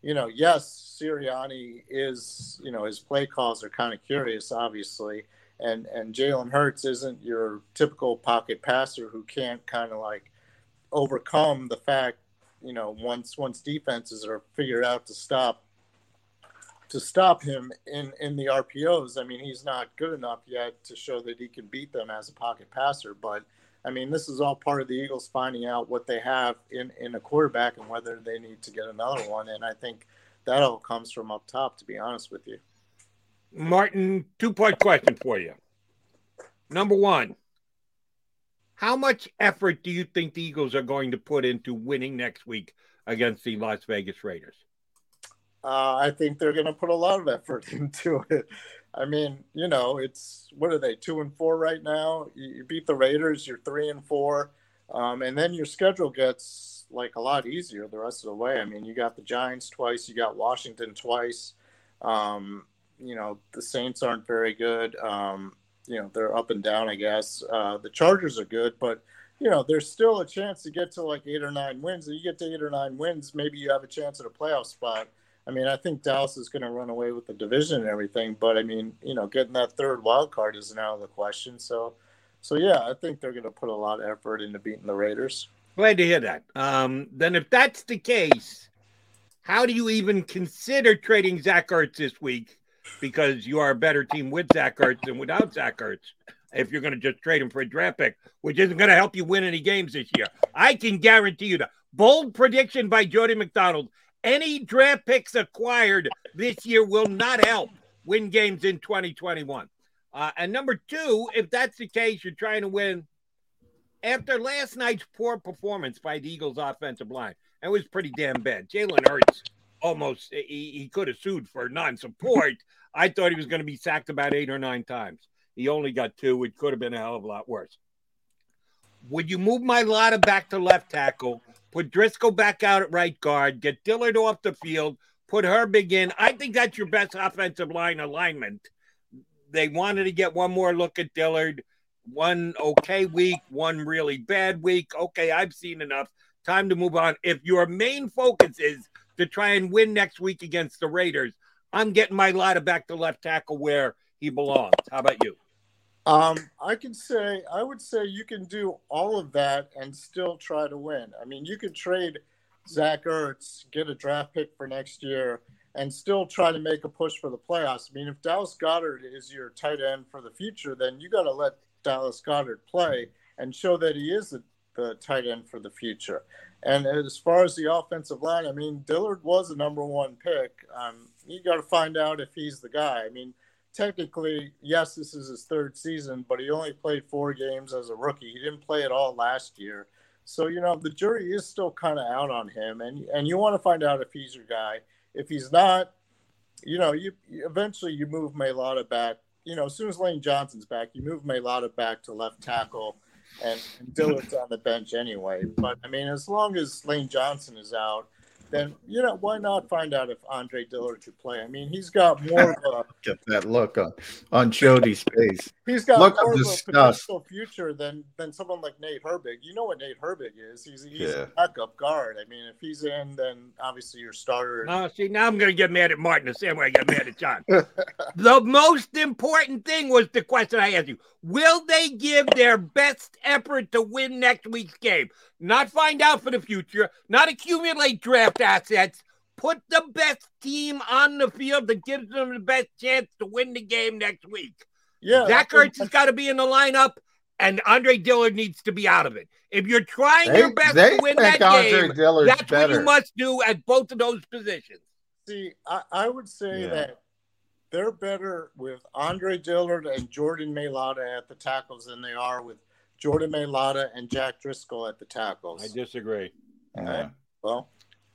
you know, yes, Sirianni is, you know, his play calls are kind of curious, obviously, and and Jalen Hurts isn't your typical pocket passer who can't kind of like overcome the fact, you know, once once defenses are figured out to stop to stop him in in the RPOs. I mean, he's not good enough yet to show that he can beat them as a pocket passer, but I mean, this is all part of the Eagles finding out what they have in, in a quarterback and whether they need to get another one. And I think that all comes from up top, to be honest with you. Martin, two part question for you. Number one, how much effort do you think the Eagles are going to put into winning next week against the Las Vegas Raiders? Uh, I think they're going to put a lot of effort [LAUGHS] into it. I mean, you know, it's what are they two and four right now? You, beat the Raiders, you're three and four, um, and then your schedule gets like a lot easier the rest of the way. I mean, you got the Giants twice, you got Washington twice. Um, you know, the Saints aren't very good. Um, you know, they're up and down, I guess. Uh, the Chargers are good, but you know, there's still a chance to get to like eight or nine wins. If you get to eight or nine wins, maybe you have a chance at a playoff spot. I mean, I think Dallas is going to run away with the division and everything, but I mean, you know, getting that third wild card is now the question. So, so yeah, I think they're going to put a lot of effort into beating the Raiders. Glad to hear that. Um, then, if that's the case, how do you even consider trading Zach Ertz this week? Because you are a better team with Zach Ertz than without Zach Ertz. If you're going to just trade him for a draft pick, which isn't going to help you win any games this year, I can guarantee you that. Bold prediction by Jody McDonald any draft picks acquired this year will not help win games in 2021. Uh, and number two, if that's the case, you're trying to win after last night's poor performance by the Eagles' offensive line. It was pretty damn bad. Jalen Hurts almost he, he could have sued for non-support. I thought he was going to be sacked about eight or nine times. He only got two. It could have been a hell of a lot worse. Would you move Mailata back to left tackle put Driscoll back out at right guard, get Dillard off the field, put Herbig in. I think that's your best offensive line alignment. They wanted to get one more look at Dillard. One okay week, one really bad week. Okay, I've seen enough. Time to move on. If your main focus is to try and win next week against the Raiders, I'm getting Mailata back to left tackle where he belongs. How about you? Um, I can say I would say you can do all of that and still try to win. I mean, you could trade Zach Ertz, get a draft pick for next year, and still try to make a push for the playoffs. I mean, if Dallas Goedert is your tight end for the future, then you got to let Dallas Goedert play and show that he is the, the tight end for the future. And as far as the offensive line, I mean, Dillard was a number one pick. Um, you got to find out if he's the guy. I mean technically, yes, this is his third season, but he only played four games as a rookie. He didn't play at all last year. So, you know, the jury is still kind of out on him. And, and you want to find out if he's your guy. If he's not, you know, you eventually you move Mailata back. You know, as soon as Lane Johnson's back, you move Mailata back to left tackle and, and Dillard's on the bench anyway. But I mean, as long as Lane Johnson is out, then you know why not find out if Andre Dillard could play? I mean, he's got more of a [LAUGHS] get that look on on Jody's face. He's got look more of, of a potential future than than someone like Nate Herbig. You know what Nate Herbig is? He's he's yeah. a backup guard. I mean, if he's in, then obviously your starter. Oh, see, now I'm going to get mad at Martin the same way I got mad at John. [LAUGHS] the most important thing was the question I asked you: Will they give their best effort to win next week's game? not find out for the future, not accumulate draft assets. Put the best team on the field that gives them the best chance to win the game next week. Yeah, Zach Ertz has got to be in the lineup, and Andre Dillard needs to be out of it. If you're trying they, your best to win that Andre game, Dillard's that's better. what you must do at both of those positions. See, I, I would say yeah. that they're better with Andre Dillard and Jordan Mailata at the tackles than they are with Jordan Mailata and Jack Driscoll at the tackles. I disagree. Okay. Well,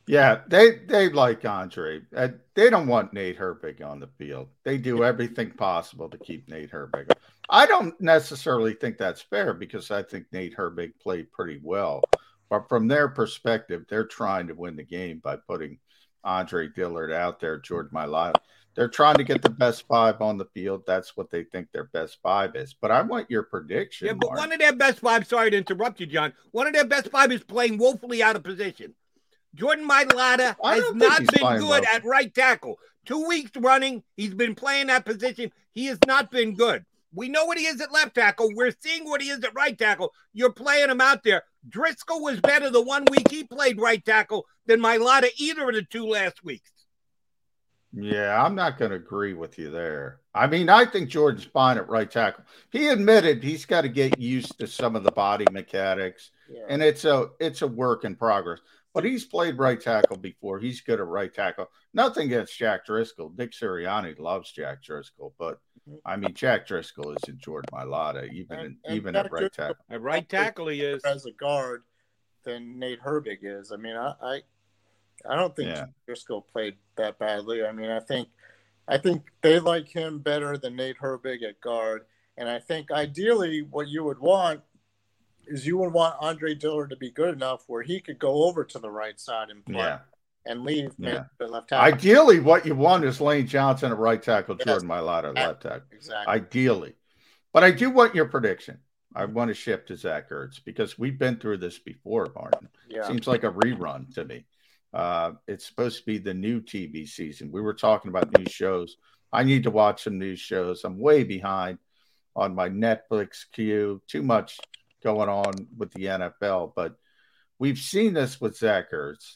yeah, they they like Andre. Uh, they don't want Nate Herbig on the field. They do everything possible to keep Nate Herbig. I don't necessarily think that's fair because I think Nate Herbig played pretty well. But from their perspective, they're trying to win the game by putting Andre Dillard out there, Jordan Mailata. They're trying to get the best five on the field. That's what they think their best five is. But I want your prediction. Yeah, but Mark. one of their best five, sorry to interrupt you, John. One of their best five is playing woefully out of position. Jordan Mailata I has don't think not he's been good well. at right tackle. Two weeks running, he's been playing that position. He has not been good. We know what he is at left tackle. We're seeing what he is at right tackle. You're playing him out there. Driscoll was better the one week he played right tackle than Mailata either of the two last weeks. Yeah, I'm not going to agree with you there. I mean, I think Jordan's fine at right tackle. He admitted he's got to get used to some of the body mechanics, Yeah. and it's a it's a work in progress. But he's played right tackle before. He's good at right tackle. Nothing against Jack Driscoll. Dick Sirianni loves Jack Driscoll, but mm-hmm. I mean, Jack Driscoll isn't Jordan Mailata, even And- and even at right Driscoll- tackle. At right tackle, he is. as a guard than Nate Herbig is. I mean, I I, I don't think Yeah. Driscoll played that badly. I mean, I think I think they like him better than Nate Herbig at guard. And I think ideally what you would want is you would want Andre Dillard to be good enough where he could go over to the right side and play Yeah. and leave Yeah. the left tackle. Ideally, what you want is Lane Johnson at right tackle, Yes. Jordan Mailata at left tackle. Exactly. Ideally. But I do want your prediction. I want to shift to Zach Ertz because we've been through this before, Martin. Yeah. Seems like a rerun to me. Uh, it's supposed to be the new TV season. We were talking about new shows. I need to watch some new shows. I'm way behind on my Netflix queue. Too much going on with the NFL, but we've seen this with Zach Ertz.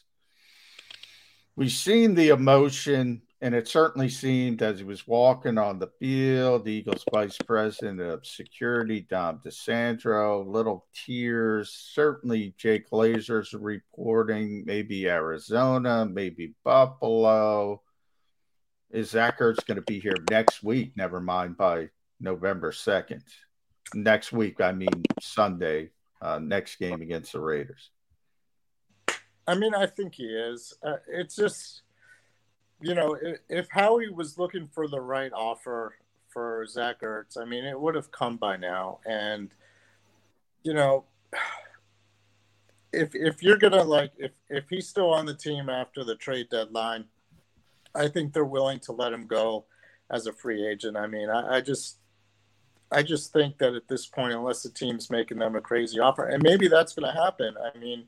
We've seen the emotion, and it certainly seemed as he was walking on the field, the Eagles vice president of security, Dom DiSandro, little tears. Certainly, Jay Glazer's reporting, maybe Arizona, maybe Buffalo. Is Zach Ertz going to be here next week? Never mind by November 2nd. Next week, I mean Sunday, uh, next game against the Raiders. I mean, I think he is. Uh, it's just, you know, if, if Howie was looking for the right offer for Zach Ertz, I mean, it would have come by now. And, you know, if if you're gonna like, if if he's still on the team after the trade deadline, I think they're willing to let him go as a free agent. I mean, I, I just. I just think that at this point, unless the team's making them a crazy offer, and maybe that's going to happen. I mean,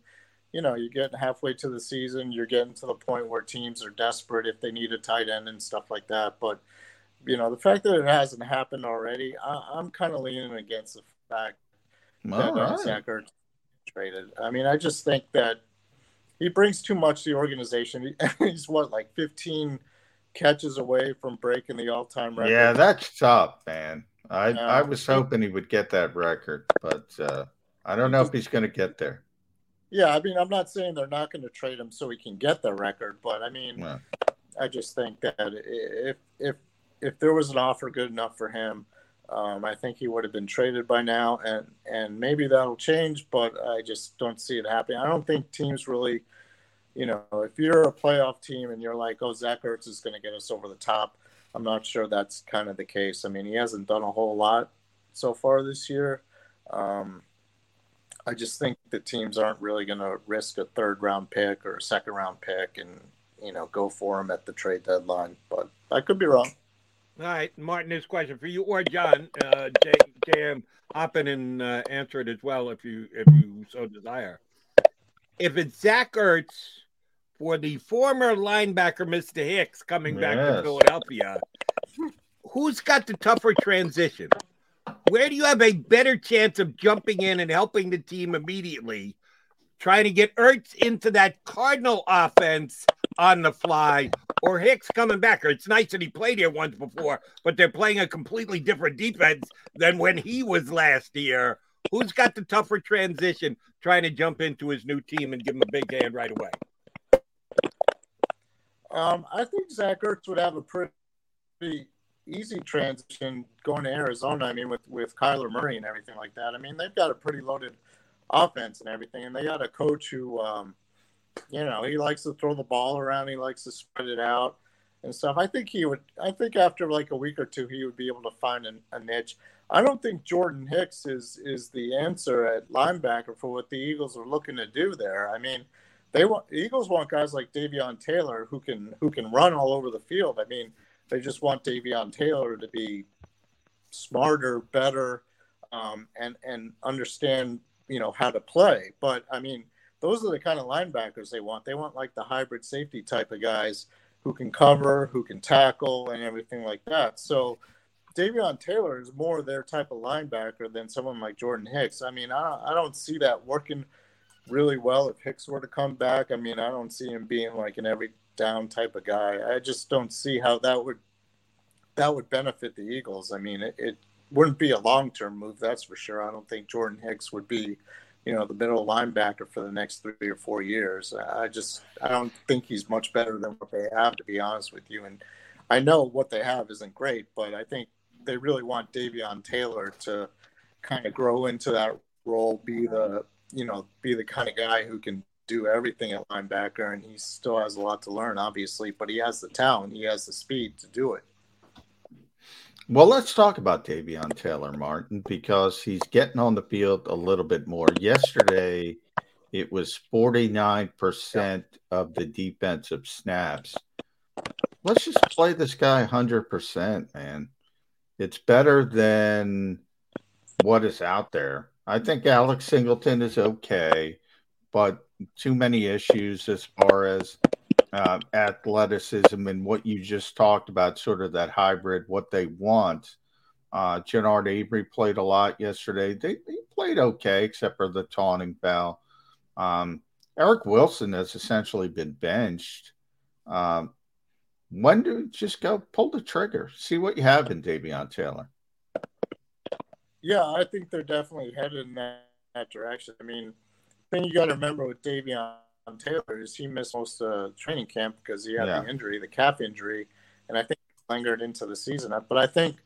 you know, you get halfway to the season, you're getting to the point where teams are desperate if they need a tight end and stuff like that. But, you know, the fact that it hasn't happened already, I, I'm kind of leaning against the fact that All uh, right. Zach Ertz traded. I mean, I just think that he brings too much to the organization. [LAUGHS] He's what, like 15 catches away from breaking the all-time record. Yeah, that's tough, man. I. I was hoping he would get that record, but uh, I don't know if he's going to get there. Yeah, I mean, I'm not saying they're not going to trade him so he can get the record, but I mean. I just think that if if if there was an offer good enough for him, um, I think he would have been traded by now, and and maybe that'll change, but I just don't see it happening. I don't think teams really, you know, if you're a playoff team and you're like, oh, Zach Ertz is going to get us over the top, I'm not sure that's kind of the case. I mean, he hasn't done a whole lot so far this year. Um, I just think the teams aren't really going to risk a third round pick or a second round pick and you know go for him at the trade deadline. But I could be wrong. All right, Martin, this question for you or John. Uh, JM, hop in and uh, answer it as well if you if you so desire. If it's Zach Ertz for the former linebacker Mr. Hicks coming back to Philadelphia, who's got the tougher transition? Where do you have a better chance of jumping in and helping the team immediately? Trying to get Ertz into that Cardinal offense on the fly, or Hicks coming back. Or it's nice that he played here once before, but they're playing a completely different defense than when he was last year. Who's got the tougher transition trying to jump into his new team and give him a big hand right away? Um, I think Zach Ertz would have a pretty easy transition going to Arizona. I mean, with with Kyler Murray and everything like that. I mean, they've got a pretty loaded offense and everything, and they got a coach who, um, you know, he likes to throw the ball around. He likes to spread it out and stuff. I think he would. I think after like a week or two, he would be able to find a, a niche. I don't think Jordan Hicks is is the answer at linebacker for what the Eagles are looking to do there. I mean, they want Eagles want guys like Davion Taylor who can who can run all over the field. I mean, They just want Davion Taylor to be smarter, better, um, and and understand you know how to play. But I mean, those are the kind of linebackers they want. They want like the hybrid safety type of guys who can cover, who can tackle, and everything like that. So Davion Taylor is more their type of linebacker than someone like Jordan Hicks. I mean, I, I don't see that working really well if Hicks were to come back. I mean, I don't see him being like an every down type of guy. I just don't see how that would that would benefit the Eagles. I mean, it, it wouldn't be a long term move, that's for sure. I don't think Jordan Hicks would be, you know, the middle linebacker for the next three or four years. I just I don't think he's much better than what they have, to be honest with you. And I know what they have isn't great, but I think they really want Davion Taylor to kind of grow into that role, be the you know, be the kind of guy who can do everything at linebacker, and he still has a lot to learn, obviously, but he has the talent, he has the speed to do it. Well, let's talk about Davion Taylor, Martin, because he's getting on the field a little bit more. Yesterday, it was 49% of the defensive snaps. Let's just play this guy 100%, man. It's better than what is out there. I think Alex Singleton is okay, but too many issues as far as uh, athleticism and what you just talked about, sort of that hybrid, what they want. Uh, Genard Avery played a lot yesterday. They, they played okay, except for the taunting foul. Um, Eric Wilson has essentially been benched. Um, when do just go pull the trigger? See what you have in Davion Taylor. Yeah, I think they're definitely headed in that, that direction. I mean, thing you got to remember with Davion Taylor is he missed most of training camp because he had yeah. the injury, the calf injury, and I think lingered into the season. But I think,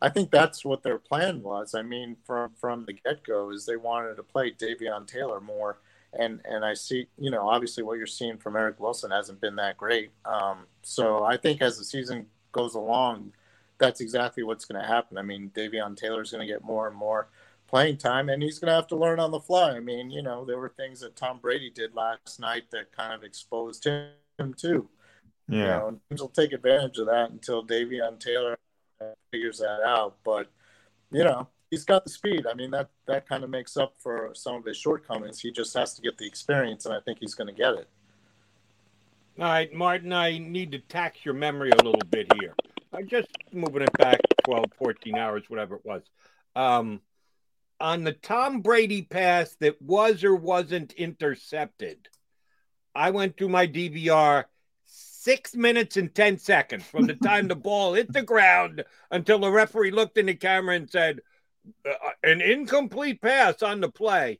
I think that's what their plan was. I mean, from from the get go, is they wanted to play Davion Taylor more, and and I see, you know, obviously what you're seeing from Eric Wilson hasn't been that great. Um, so I think as the season goes along that's exactly what's going to happen. I mean, Davion Taylor's going to get more and more playing time, and he's going to have to learn on the fly. I mean, you know, there were things that Tom Brady did last night that kind of exposed him, too. Yeah, you know, teams will take advantage of that until Davion Taylor figures that out. But you know, he's got the speed. I mean, that that kind of makes up for some of his shortcomings. He just has to get the experience, and I think he's going to get it. All right, Martin, I need to tax your memory a little bit here. I just moving it back 12, 14 hours, whatever it was. Um, on the Tom Brady pass that was or wasn't intercepted, I went through my DVR six minutes and 10 seconds from the time the ball hit the ground until the referee looked in the camera and said, uh, an incomplete pass on the play.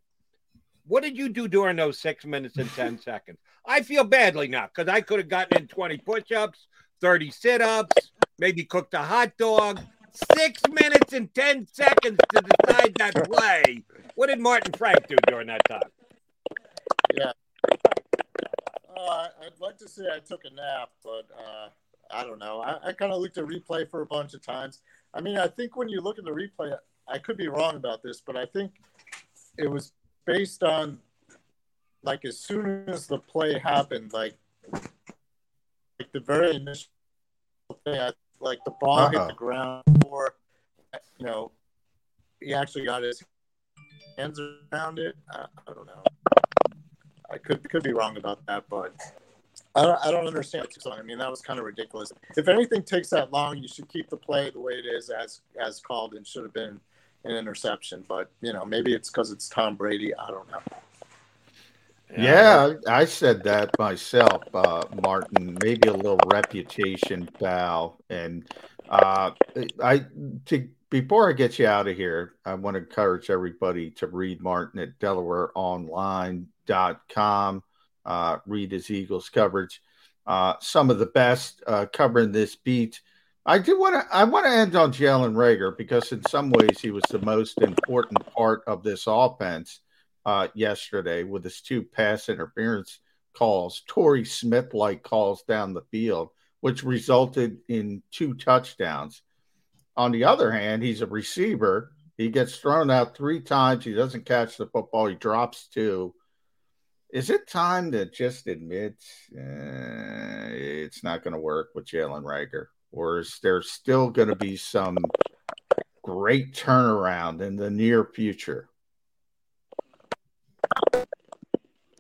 What did you do during those six minutes and 10 seconds? I feel badly now because I could have gotten in 20 push ups, 30 sit ups, maybe cooked a hot dog. Six minutes and 10 seconds to decide that play. What did Martin Frank do during that time? Yeah. Uh, I'd like to say I took a nap, but uh, I don't know. I, I kind of looked at replay for a bunch of times. I mean, I think when you look at the replay, I could be wrong about this, but I think it was based on like as soon as the play happened, like like the very initial thing, I like the ball uh hit the ground before, you know, he actually got his hands around it. I, I don't know. I could could be wrong about that, but I don't, I don't understand I mean, that was kind of ridiculous. If anything takes that long, you should keep the play the way it is, as as called, and should have been an interception. But you know, maybe it's because it's Tom Brady. I don't know. Yeah, I said that myself, uh, Martin. Maybe a little reputation foul, and uh, I to before I get you out of here, I want to encourage everybody to read Martin at DelawareOnline.com. Uh, read his Eagles coverage. Uh, some of the best uh, covering this beat. I do want to. I want to end on Jalen Reagor because in some ways he was the most important part of this offense uh, yesterday with his two pass interference calls, Torrey Smith like calls down the field, which resulted in two touchdowns. On the other hand, he's a receiver. He gets thrown out three times. He doesn't catch the football. He drops two. Is it time to just admit uh, it's not going to work with Jalen Reagor? or is there still going to be some great turnaround in the near future?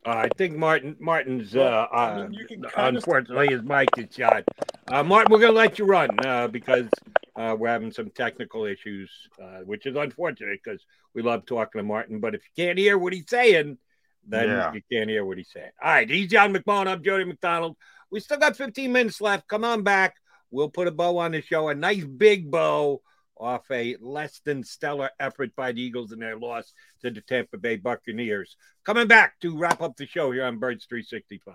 I think Martin Martin's uh, uh unfortunately his mic is shot. Uh, Martin, we're gonna let you run uh, because uh, we're having some technical issues, uh, which is unfortunate because we love talking to Martin. But if you can't hear what he's saying, then yeah. you can't hear what he's saying. All right, he's John McMullen. I'm Jody McDonald. We still got 15 minutes left. Come on back. We'll put a bow on the show, a nice big bow off a less than stellar effort by the Eagles in their loss to the Tampa Bay Buccaneers. Coming back to wrap up the show here on Birds 365.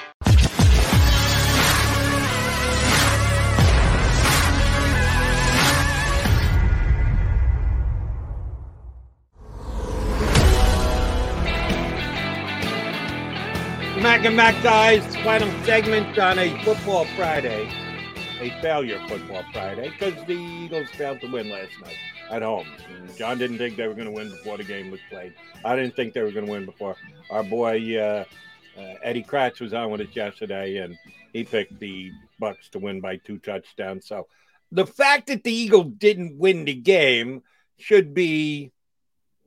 Mac and Mac guys, final segment on a football Friday, a failure football Friday, because the Eagles failed to win last night at home. And John didn't think they were going to win before the game was played. I didn't think they were going to win before. Our boy uh, uh, Eddie Kratz was on with us yesterday, and he picked the Bucs to win by two touchdowns. So the fact that the Eagles didn't win the game should be.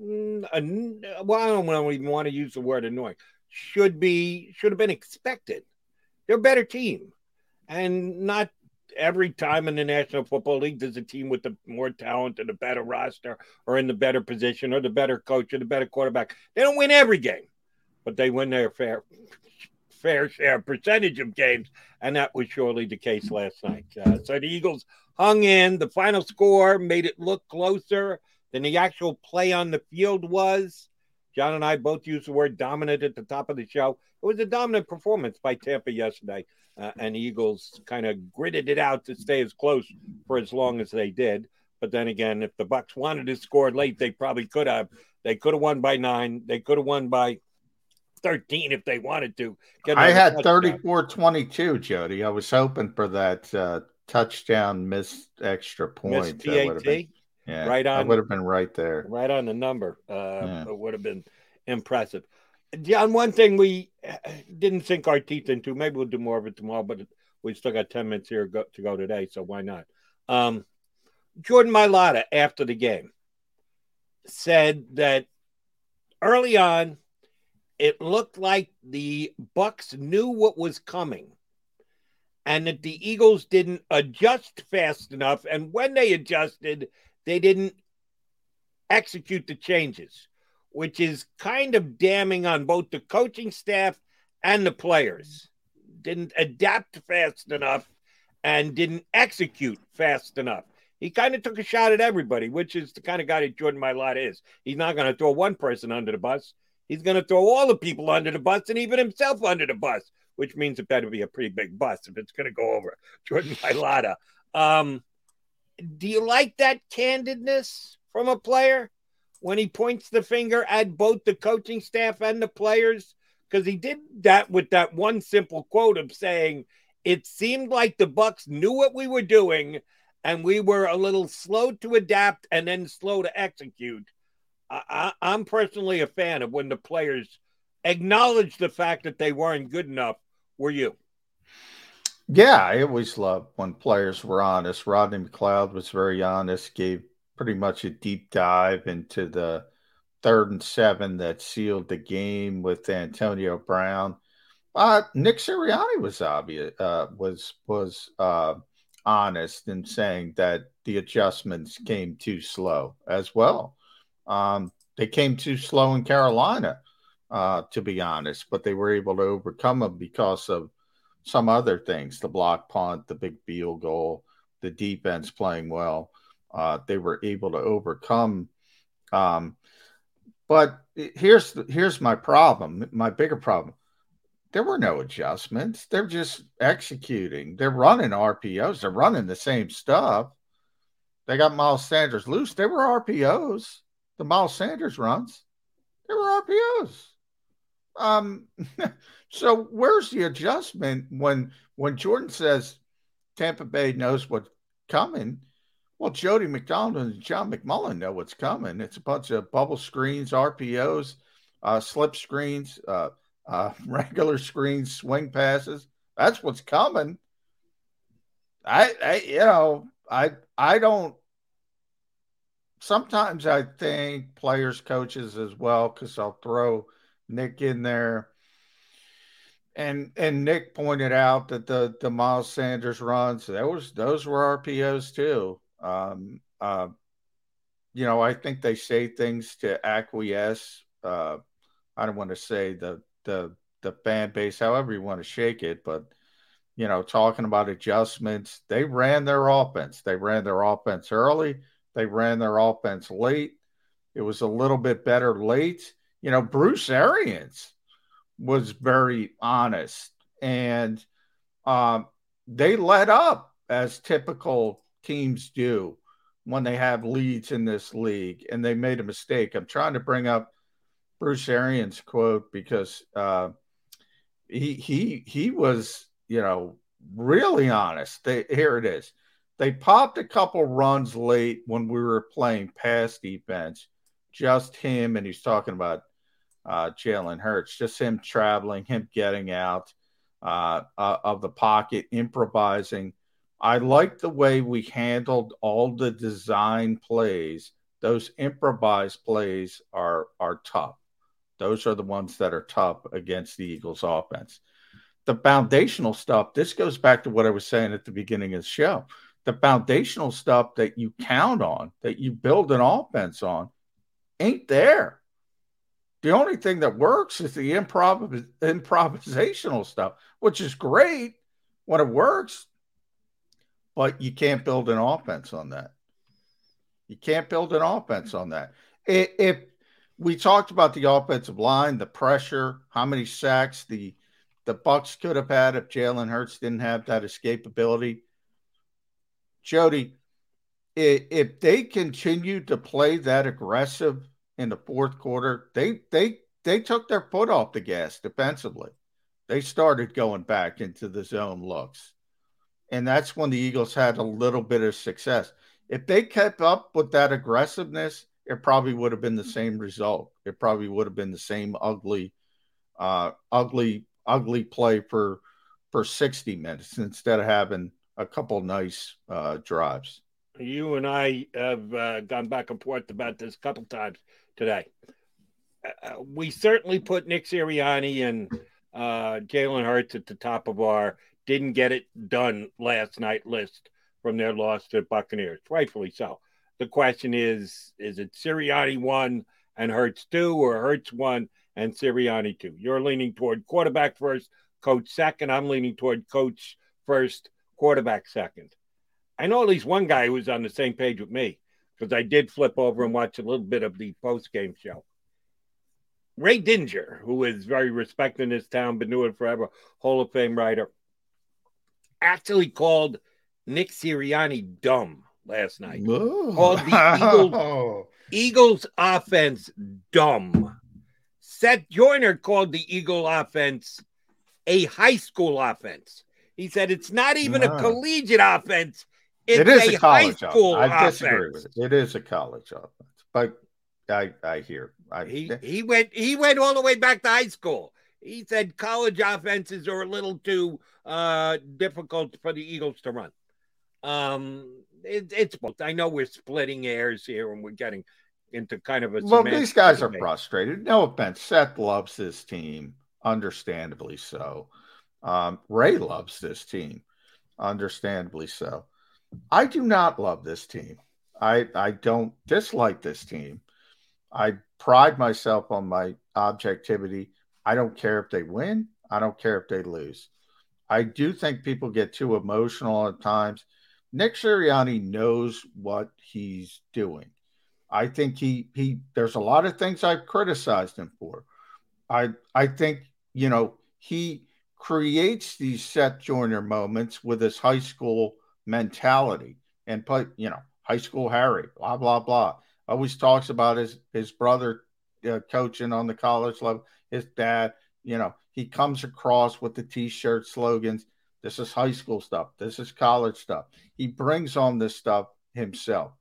Mm, a, well, I don't even want to use the word annoying should be should have been expected. They're a better team, and not every time in the National Football League does a team with the more talent and a better roster or in the better position or the better coach or the better quarterback. They don't win every game, but they win their fair fair share percentage of games, and that was surely the case last night. Uh, so the Eagles hung in. The final score made it look closer than the actual play on the field was. John and I both used the word dominant at the top of the show. It was a dominant performance by Tampa yesterday, uh, and the Eagles kind of gritted it out to stay as close for as long as they did. But then again, if the Bucs wanted to score late, they probably could have. They could have won by nine. They could have won by 13 if they wanted to. I had 34 22, Jody. I was hoping for that uh, touchdown missed extra point. Missed yeah, right on. It would have been right there. Right on the number. Uh, yeah. It would have been impressive. John, one thing we [SIGHS] didn't sink our teeth into, maybe we'll do more of it tomorrow, but we still got 10 minutes here to go today, so why not? Um, Jordan Mailata, after the game, said that early on, it looked like the Bucs knew what was coming and that the Eagles didn't adjust fast enough. And when they adjusted, they didn't execute the changes, which is kind of damning on both the coaching staff and the players. Didn't adapt fast enough and didn't execute fast enough. He kind of took a shot at everybody, which is the kind of guy that Jordan Mailata is. He's not going to throw one person under the bus. He's going to throw all the people under the bus and even himself under the bus, which means it better be a pretty big bus if it's going to go over Jordan Mailata. Um, do you like that candidness from a player when he points the finger at both the coaching staff and the players? Because he did that with that one simple quote of saying, it seemed like the Bucs knew what we were doing and we were a little slow to adapt and then slow to execute. I, am personally a fan of when the players acknowledge the fact that they weren't good enough. Were you? Yeah, I always love when players were honest. Rodney McLeod was very honest, gave pretty much a deep dive into the third and seven that sealed the game with Antonio Brown. Uh, Nick Sirianni was obvious, uh, was was uh, honest in saying that the adjustments came too slow as well. Um, they came too slow in Carolina, uh, to be honest, but they were able to overcome them because of some other things the block punt, the big field goal, the defense playing well. Uh, they were able to overcome. Um, but here's here's my problem. My bigger problem. There were no adjustments. They're just executing. They're running RPOs. They're running the same stuff. They got Miles Sanders loose. They were RPOs the Miles Sanders runs, they were RPOs. Um, [LAUGHS] so where's the adjustment when when Jordan says Tampa Bay knows what's coming? Well, Jody McDonald and John McMullen know what's coming. It's a bunch of bubble screens, RPOs, uh, slip screens, uh, uh, [LAUGHS] regular screens, swing passes. That's what's coming. I, I, you know, I, I don't sometimes I think players, coaches as well, because I'll throw Nick in there. And and Nick pointed out that the the Miles Sanders runs those those were RPOs too. Um, uh, you know, I think they say things to acquiesce. Uh, I don't want to say the the the fan base, however you want to shake it, but you know, talking about adjustments, they ran their offense. They ran their offense early they ran their offense late. It was a little bit better late. You know, Bruce Arians was very honest and um, they let up as typical teams do when they have leads in this league and they made a mistake. I'm trying to bring up Bruce Arians quote because uh, he he he was you know really honest. They, here it is. They popped a couple runs late when we were playing pass defense. Just him, and he's talking about uh, Jalen Hurts, just him traveling, him getting out uh, uh, of the pocket, improvising. I like the way we handled all the design plays. Those improvised plays are are tough. Those are the ones that are tough against the Eagles offense. The foundational stuff, this goes back to what I was saying at the beginning of the show the foundational stuff that you count on, that you build an offense on, ain't there. The only thing that works is the improv- improvisational stuff, which is great when it works, but you can't build an offense on that. You can't build an offense on that. If we talked about the offensive line, the pressure, how many sacks the the Bucs could have had if Jalen Hurts didn't have that escapability Jody, if they continue to play that aggressive in the fourth quarter, they they they took their foot off the gas defensively. They started going back into the zone looks. And that's when the Eagles had a little bit of success. If they kept up with that aggressiveness, it probably would have been the same result. It probably would have been the same ugly, uh, ugly, ugly play for for 60 minutes instead of having a couple nice uh, drives. You and I have uh, gone back and forth about this a couple times today. uh, we certainly put Nick Sirianni and uh, Jalen Hurts at the top of our didn't get it done last night list from their loss to Buccaneers, rightfully so. The question is, is it Sirianni one and Hurts two, or Hurts one and Sirianni two? You're leaning toward quarterback first, coach second. I'm leaning toward coach first, quarterback second. I know at least one guy who was on the same page with me because I did flip over and watch a little bit of the post game show. Ray Didinger, who is very respected in this town, been doing it forever, Hall of Fame writer, actually called Nick Sirianni dumb last night. Ooh. Called the Eagles, [LAUGHS] oh. Eagles offense dumb. Seth Joyner called the Eagle offense a high school offense. He said it's not even a collegiate offense. It's it is a, a college offense. I offense. disagree with it. It is a college offense, but I I hear. I, He he went he went all the way back to high school. He said college offenses are a little too uh, difficult for the Eagles to run. Um, it, it's both. I know we're splitting hairs here and we're getting into kind of a well, these guys are frustrated. No offense. Seth loves this team, understandably so. Um, Ray loves this team, understandably so. I do not love this team. I I don't dislike this team. I pride myself on my objectivity. I don't care if they win. I don't care if they lose. I do think people get too emotional at times. Nick Sirianni knows what he's doing. I think he he there's a lot of things I've criticized him for. I I think, you know, he creates these Seth Joyner moments with his high school mentality and put, you know, high school Harry, blah blah blah. Always talks about his his brother uh, coaching on the college level, his dad, you know, he comes across with the t-shirt slogans. This is high school stuff. This is college stuff. He brings on this stuff himself.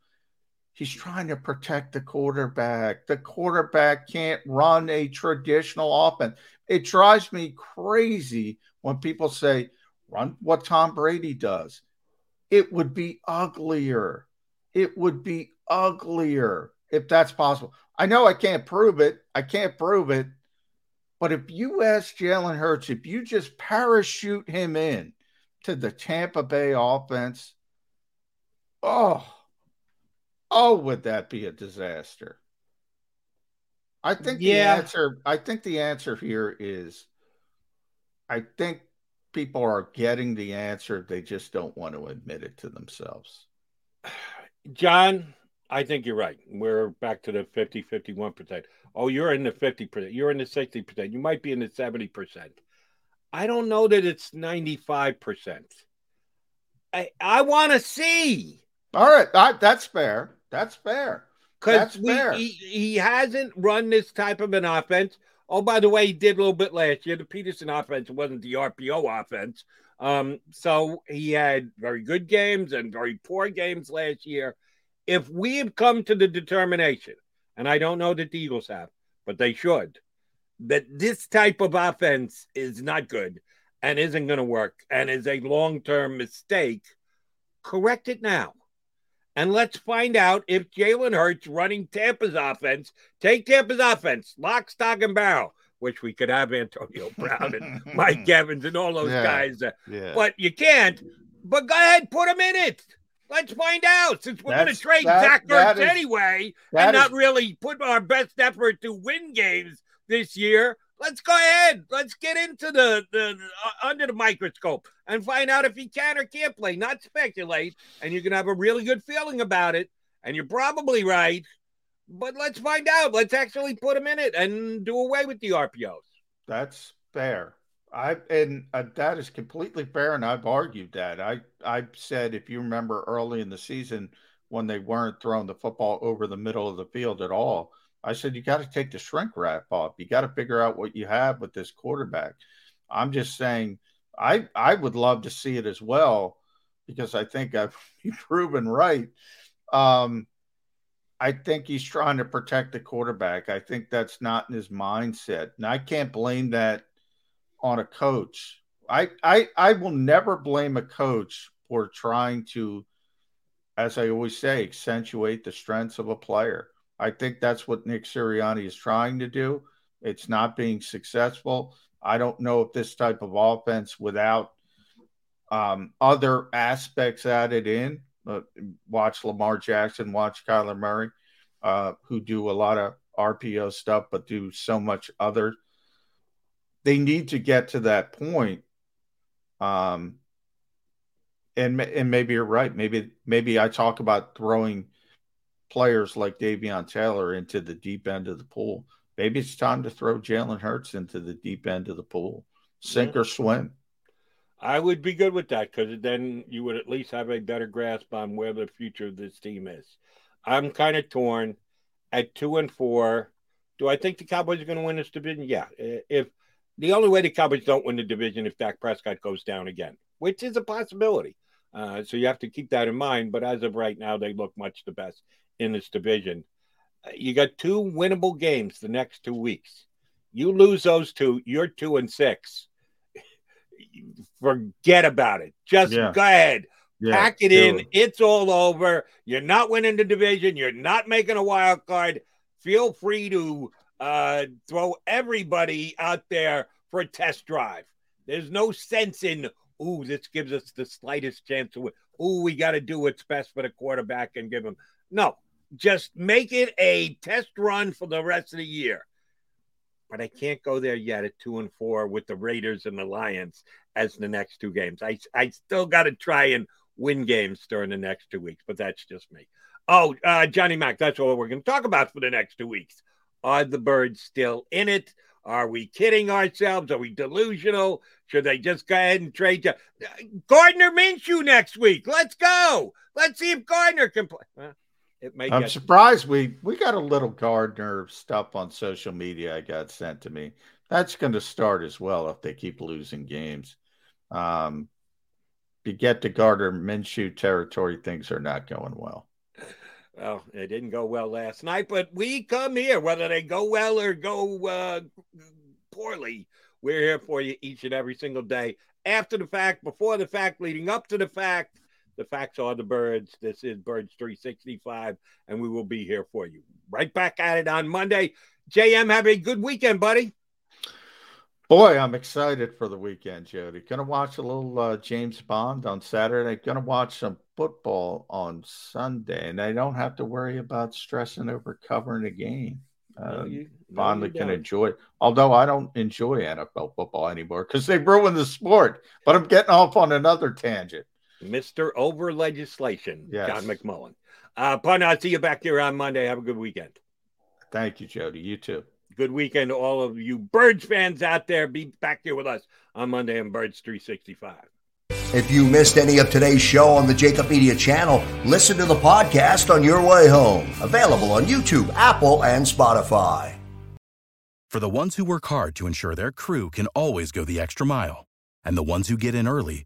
He's trying to protect the quarterback. The quarterback can't run a traditional offense. It drives me crazy when people say, run what Tom Brady does. It would be uglier. It would be uglier if that's possible. I know I can't prove it. I can't prove it. But if you ask Jalen Hurts, if you just parachute him in to the Tampa Bay offense, oh, oh, would that be a disaster? I think Yeah. the answer. I think the answer here is, I think people are getting the answer. They just don't want to admit it to themselves. [SIGHS] John, I think you're right. We're back to the 50, 51%. Oh, you're in the 50%. You're in the 60%. You might be in the 70%. I don't know that it's 95%. I, I want to see. All right, I, that's fair. That's fair. Because That's fair. he, he hasn't run this type of an offense. Oh, by the way, he did a little bit last year. The Pederson offense wasn't the RPO offense. Um, so he had very good games and very poor games last year. If we have come to the determination, and I don't know that the Eagles have, but they should, that this type of offense is not good and isn't going to work and is a long term mistake, correct it now. And let's find out if Jalen Hurts running Tampa's offense, take Tampa's offense, lock, stock, and barrel, which we could have Antonio Brown and Mike [LAUGHS] Evans and all those Yeah. guys. uh, Yeah. But you can't. But go ahead, put them in it. Let's find out since we're going to trade that- Zach Ertz anyway and not really put our best effort to win games this year. Let's go ahead. Let's get into the, the uh, under the microscope and find out if he can or can't play, not speculate. And you can have a really good feeling about it. And you're probably right. But let's find out. Let's actually put him in it and do away with the RPOs. That's fair. I and uh, that is completely fair, and I've argued that. I I said if you remember early in the season when they weren't throwing the football over the middle of the field at all, I said you got to take the shrink wrap off. You got to figure out what you have with this quarterback. I'm just saying, I I would love to see it as well because I think I've [LAUGHS] proven right. Um, I think he's trying to protect the quarterback. I think that's not in his mindset, and I can't blame that on a coach. I I I will never blame a coach for trying to, as I always say, accentuate the strengths of a player. I think that's what Nick Sirianni is trying to do. It's not being successful. I don't know if this type of offense without um, other aspects added in, uh, watch Lamar Jackson, watch Kyler Murray, uh, who do a lot of RPO stuff, but do so much other. They need to get to that point. Um, and and maybe you're right. Maybe maybe I talk about throwing players like Davion Taylor into the deep end of the pool. Maybe it's time to throw Jalen Hurts into the deep end of the pool, sink yeah. or swim. I would be good with that because then you would at least have a better grasp on where the future of this team is. I'm kind of torn at two and four. Do I think the Cowboys are going to win this division? Yeah. If the only way the Cowboys don't win the division if Dak Prescott goes down again, which is a possibility. Uh, so you have to keep that in mind. But as of right now, they look much the best in this division. You got two winnable games the next two weeks. You lose those two, you're two and six. Forget about it. Just yeah. go ahead. Yeah, Pack it in. It. It's all over. You're not winning the division. You're not making a wild card. Feel free to uh, throw everybody out there for a test drive. There's no sense in, ooh, this gives us the slightest chance to win. Ooh, we got to do what's best for the quarterback and give him. No, just make it a test run for the rest of the year. But I can't go there yet at two and four with the Raiders and the Lions as the next two games. I, I still got to try and win games during the next two weeks, but that's just me. Oh, uh, Johnny Mac, that's all we're going to talk about for the next two weeks. Are the birds still in it? Are we kidding ourselves? Are we delusional? Should they just go ahead and trade you? Gardner Minshew next week. Let's go. Let's see if Gardner can play. It may. I'm get... surprised we we got a little Gardner stuff on social media. I got sent to me. That's going to start as well if they keep losing games. Um, you get to Gardner Minshew territory, things are not going well. Well, it didn't go well last night, but we come here whether they go well or go uh, poorly. We're here for you each and every single day. After the fact, before the fact, leading up to the fact, the facts are the birds. This is Birds 365, and we will be here for you. Right back at it on Monday. JM, have a good weekend, buddy. Boy, I'm excited for the weekend, Jody. Gonna watch a little uh, James Bond on Saturday. Gonna watch some football on Sunday, and I don't have to worry about stressing over covering a game. Uh, no, you, no, can enjoy. Although I don't enjoy NFL football anymore because they ruined the sport. But I'm getting off on another tangent. Mr. Over Legislation, yes. John McMullen. Uh, Pun, I'll see you back here on Monday. Have a good weekend. Thank you, Jody. You too. Good weekend to all of you Birds fans out there. Be back here with us on Monday on Birds 365. If you missed any of today's show on the Jakib Media channel, listen to the podcast on your way home. Available on YouTube, Apple, and Spotify. For the ones who work hard to ensure their crew can always go the extra mile, and the ones who get in early